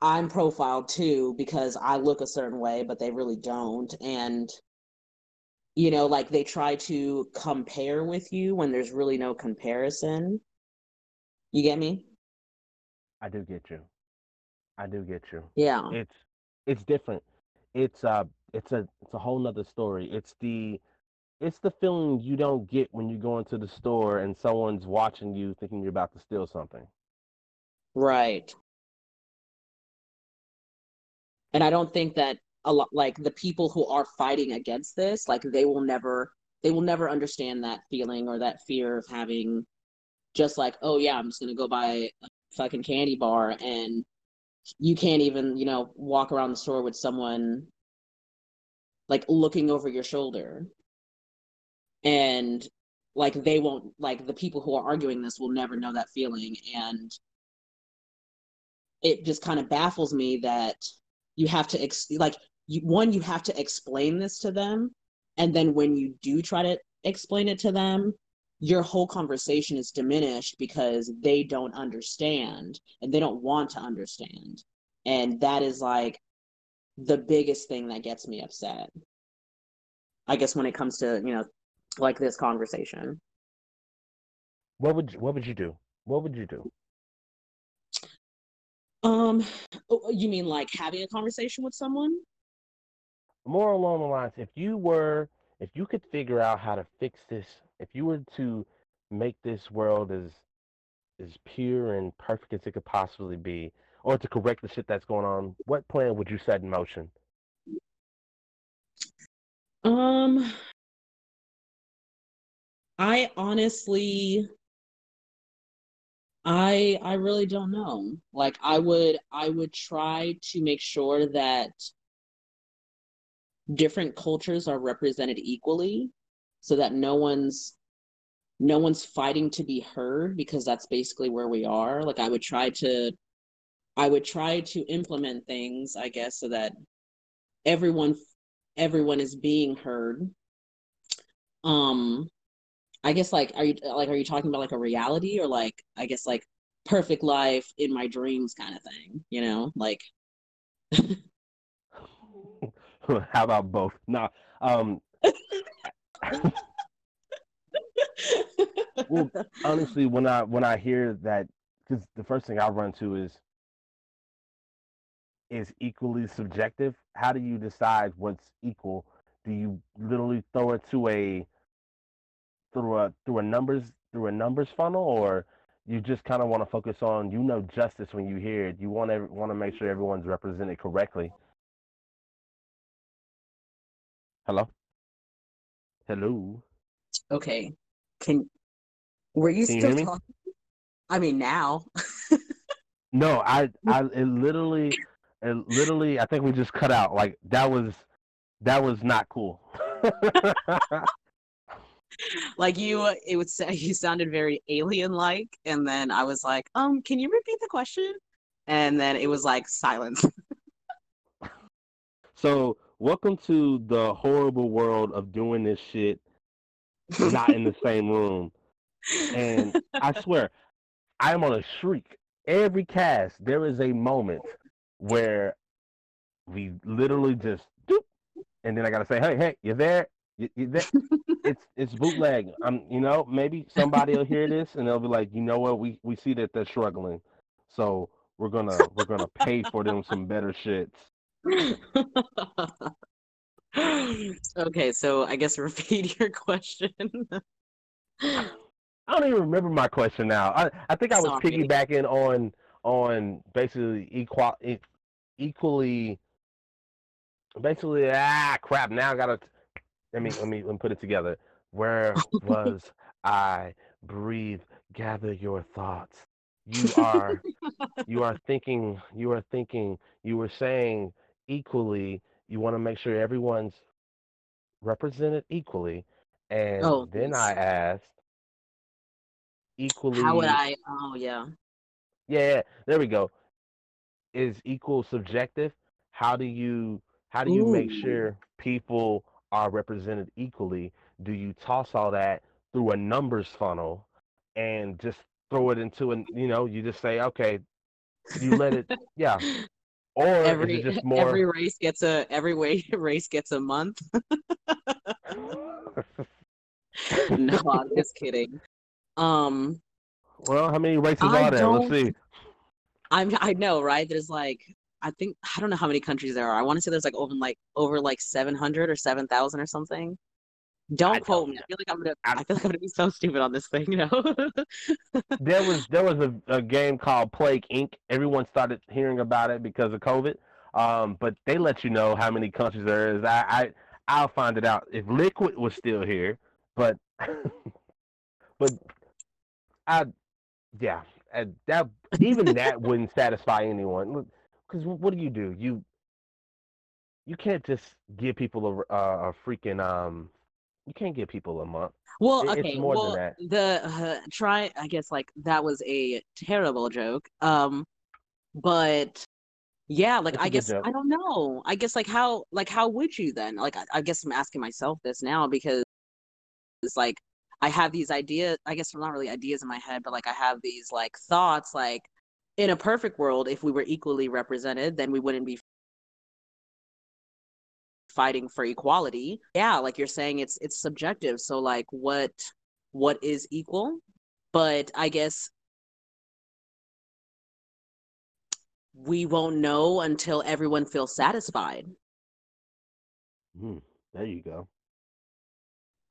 I'm profiled too because I look a certain way, but they really don't, and you know, like they try to compare with you when there's really no comparison you get me? I do get you. I do get you. Yeah. It's it's different. It's uh it's a it's a whole nother story. It's the it's the feeling you don't get when you go into the store and someone's watching you thinking you're about to steal something. Right. And I don't think that a lot like the people who are fighting against this, like they will never they will never understand that feeling or that fear of having just like, oh yeah, I'm just gonna go buy a fucking candy bar and you can't even, you know, walk around the store with someone like looking over your shoulder. And like they won't like the people who are arguing this will never know that feeling and it just kind of baffles me that you have to ex- like you, one you have to explain this to them and then when you do try to explain it to them your whole conversation is diminished because they don't understand and they don't want to understand. And that is like the biggest thing that gets me upset. I guess when it comes to, you know, like this conversation. What would you, what would you do? What would you do? Um, oh, you mean like having a conversation with someone? More along the lines, if you were, if you could figure out how to fix this if you were to make this world as as pure and perfect as it could possibly be, or to correct the shit that's going on, what plan would you set in motion? Um, I honestly, I I really don't know. Like, I would I would try to make sure that different cultures are represented equally so that no one's no one's fighting to be heard because that's basically where we are. Like i would try to i would try to implement things i guess so that everyone everyone is being heard. Um i guess like are you like are you talking about like a reality or like i guess like perfect life in my dreams kind of thing you know? Like how about both? No um well, honestly, when I when I hear that, because the first thing I run to is is equally subjective. How do you decide what's equal? do you literally throw it to a through a through a numbers through a numbers funnel or you just kind of want to focus on you know justice when you hear it you want to want to make sure everyone's represented correctly hello hello Okay. Can were you Can you still me? talking? I mean now. no i i it literally it literally i think we just cut out like that was that was not cool like you it would say you sounded very alien like and then I was like, um, can you repeat the question? And then it was like silence. so welcome to the horrible world of doing this shit not in the same room and I swear, I'm on a shriek. Every cast, there is a moment where we literally just doop, and then I gotta say, "Hey, hey, you there? You there?" it's it's bootleg. I'm, you know, maybe somebody will hear this and they'll be like, "You know what? We we see that they're struggling, so we're gonna we're gonna pay for them some better shits." okay, so I guess repeat your question. I don't even remember my question now. I, I think I was Sorry. piggybacking on on basically equal equally basically ah crap now I gotta let me let me let me put it together. Where was I? Breathe, gather your thoughts. You are you are thinking you are thinking you were saying equally you want to make sure everyone's represented equally and Oh, then yes. I asked equally How would I? Oh, yeah. Yeah, yeah, there we go. Is equal subjective? How do you how do you make Ooh. sure people are represented equally? Do you toss all that through a numbers funnel and just throw it into an you know, you just say, okay, you let it yeah. Or Every is it just more every race gets a every way race gets a month. No, I'm just kidding. Um, well, how many races I are there? Let's see. I'm I know, right? There's like I think I don't know how many countries there are. I want to say there's like over like over like 700 or 7,000 or something. Don't I quote don't me. I feel like I'm gonna. I'm- feel like I'm gonna be so stupid on this thing, you know. There was there was a, a game called Plague Inc. Everyone started hearing about it because of COVID. Um, but they let you know how many countries there is. I, I I'll find it out if Liquid was still here. But but I yeah, and that even that wouldn't satisfy anyone. Because what do you do? You you can't just give people a, a, a freaking um. You can't give people a month. Well, It- it's okay. more than well, that. the uh, try. I guess like that was a terrible joke. Um, but yeah, like It's I guess. I don't know. I guess like how like how would you then? Like I, I guess I'm asking myself this now because it's like I have these ideas. I guess not really ideas in my head, but like I have these like thoughts. Like in a perfect world, if we were equally represented, then we wouldn't be fighting for equality. Yeah, like you're saying it's it's subjective. So like what what is equal? But I guess we won't know until everyone feels satisfied. Hmm, there you go.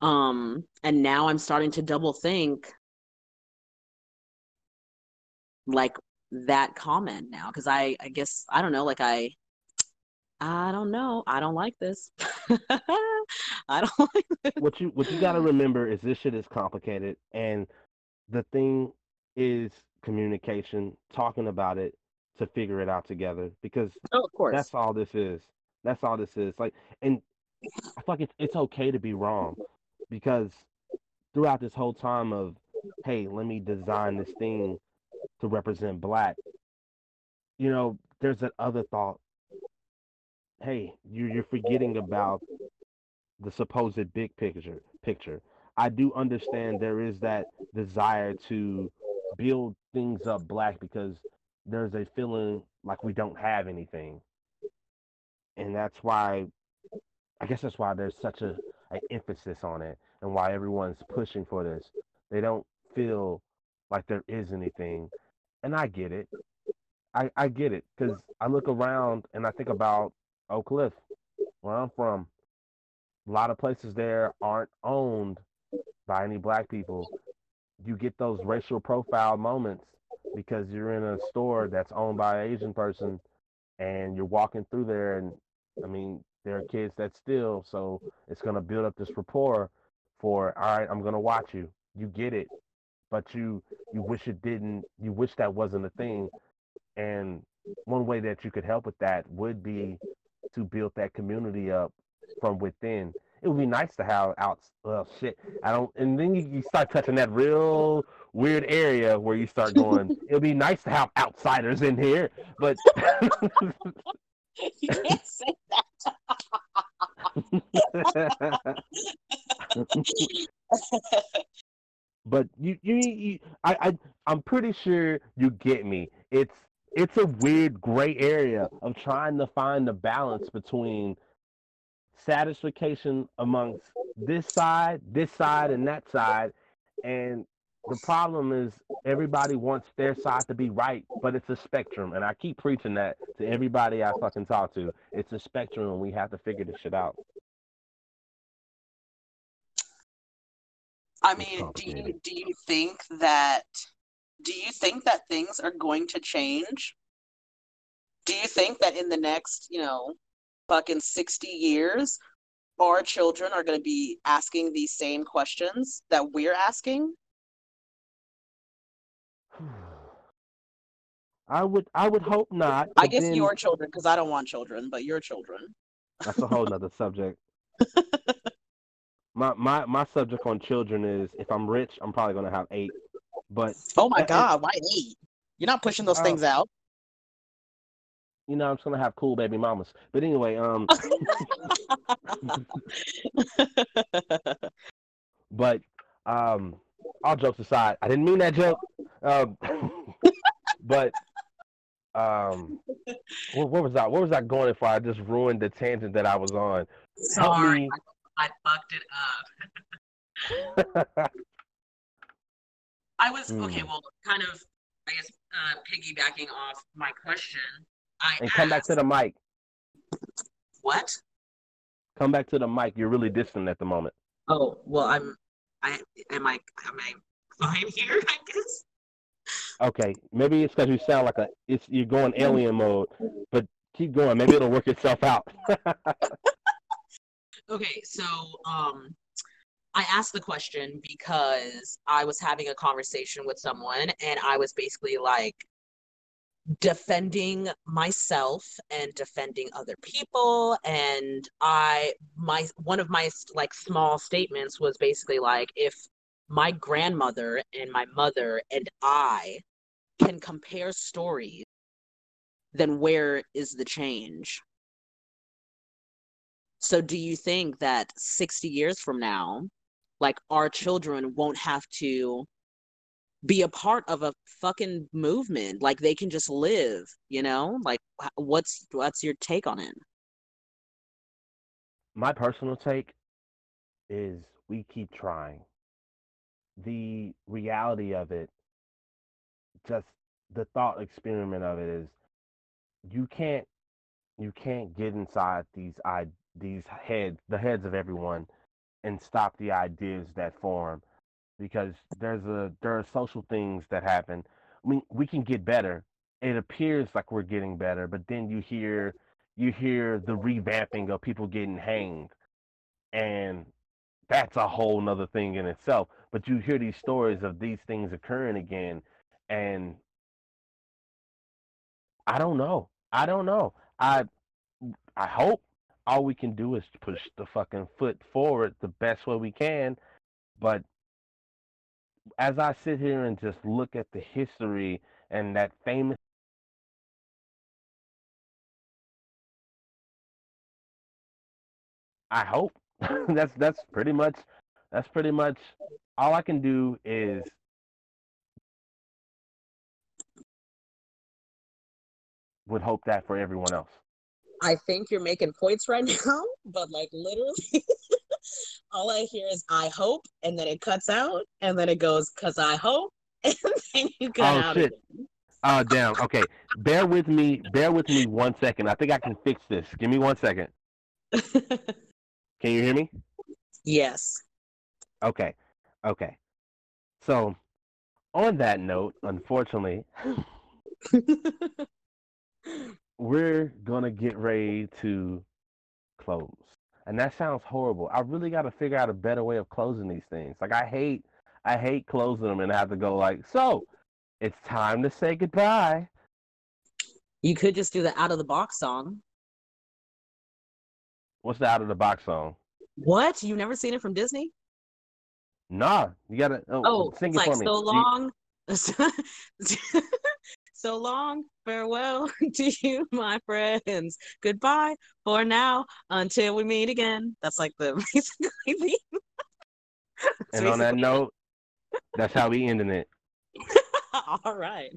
Um and now I'm starting to double think like that comment now because I I guess I don't know like I I don't know. I don't like this. I don't like what you what you got to remember is this shit is complicated and the thing is communication talking about it to figure it out together because Oh, of course. that's all this is that's all this is like and i feel like it's, it's okay to be wrong because throughout this whole time of hey let me design this thing to represent black you know there's that other thought hey you, you're forgetting about the supposed big picture picture. I do understand there is that desire to build things up black because there's a feeling like we don't have anything. And that's why i guess that's why there's such a, a emphasis on it and why everyone's pushing for this. They don't feel like there is anything. And i get it. I, I get it because i look around and i think about oak cliff where i'm from a lot of places there aren't owned by any black people. You get those racial profile moments because you're in a store that's owned by an Asian person and you're walking through there and I mean there are kids that steal, so it's gonna build up this rapport for all right, I'm gonna watch you. You get it. But you you wish it didn't you wish that wasn't a thing. And one way that you could help with that would be to build that community up from within. It would be nice to have out. Well, shit, I don't. And then you, you start touching that real weird area where you start going. it would be nice to have outsiders in here, but you can't say that. but you, you, you, I, I, I'm pretty sure you get me. It's, it's a weird gray area of trying to find the balance between satisfaction amongst this side, this side, and that side. And the problem is everybody wants their side to be right, but it's a spectrum. And I keep preaching that to everybody I fucking talk to. It's a spectrum and we have to figure this shit out. I mean, do you do you think that do you think that things are going to change? Do you think that in the next, you know, fucking 60 years, our children are going to be asking these same questions that we're asking? I would I would hope not. I guess then... your children, because I don't want children, but your children. That's a whole nother subject. my my my subject on children is if I'm rich, I'm probably gonna have eight. But oh my god, why eight? You're not pushing those uh, things out. You know, I'm just gonna have cool baby mamas. But anyway, um but um all jokes aside, I didn't mean that joke. Um, but um, what, what, was that? What was I going for? I just ruined the tangent that I was on. Sorry, I, I fucked it up. I was mm. okay. Well, kind of, I guess, uh, piggybacking off my question. I and come back to the mic. What? Come back to the mic. You're really distant at the moment. Oh well, I'm. I am I am I fine here? I guess. Okay, maybe it's because you sound like a it's you're going alien mode, but keep going. Maybe it'll work itself out. okay, so um, I asked the question because I was having a conversation with someone, and I was basically like defending myself and defending other people and i my one of my like small statements was basically like if my grandmother and my mother and I can compare stories, then where is the change? So, do you think that 60 years from now, like our children won't have to be a part of a fucking movement? Like they can just live, you know? Like, what's what's your take on it? My personal take is we keep trying the reality of it, just the thought experiment of it is you can't you can't get inside these i these heads the heads of everyone and stop the ideas that form because there's a there are social things that happen. I mean we can get better. It appears like we're getting better but then you hear you hear the revamping of people getting hanged and that's a whole nother thing in itself. But you hear these stories of these things occurring again and i don't know. I don't know. I i hope all we can do is push the fucking foot forward the best way we can but as i sit here and just look at the history and that famous i hope that's that's pretty much that's pretty much all I can do is would hope that for everyone else. I think you're making points right now, but like literally, all I hear is "I hope," and then it cuts out, and then it goes "cause I hope," and then you cut oh, out. Shit. Oh damn. Okay, bear with me. Bear with me one second. I think I can fix this. Give me one second. Can you hear me? Yes. Okay. Okay. So, on that note, unfortunately, we're gonna get ready to close. And that sounds horrible. I really got to figure out a better way of closing these things. Like I hate, I hate closing them and have to go like, so it's time to say goodbye. You could just do the out of the box song. What's the out of the box song? What? You've never seen it from Disney? Nah, you gotta oh, Oh, sing it's it like for me. so long. so long. Farewell to you, my friends. Goodbye for now until we meet again. That's like the basically. And on that note, that's how we ending it. all right.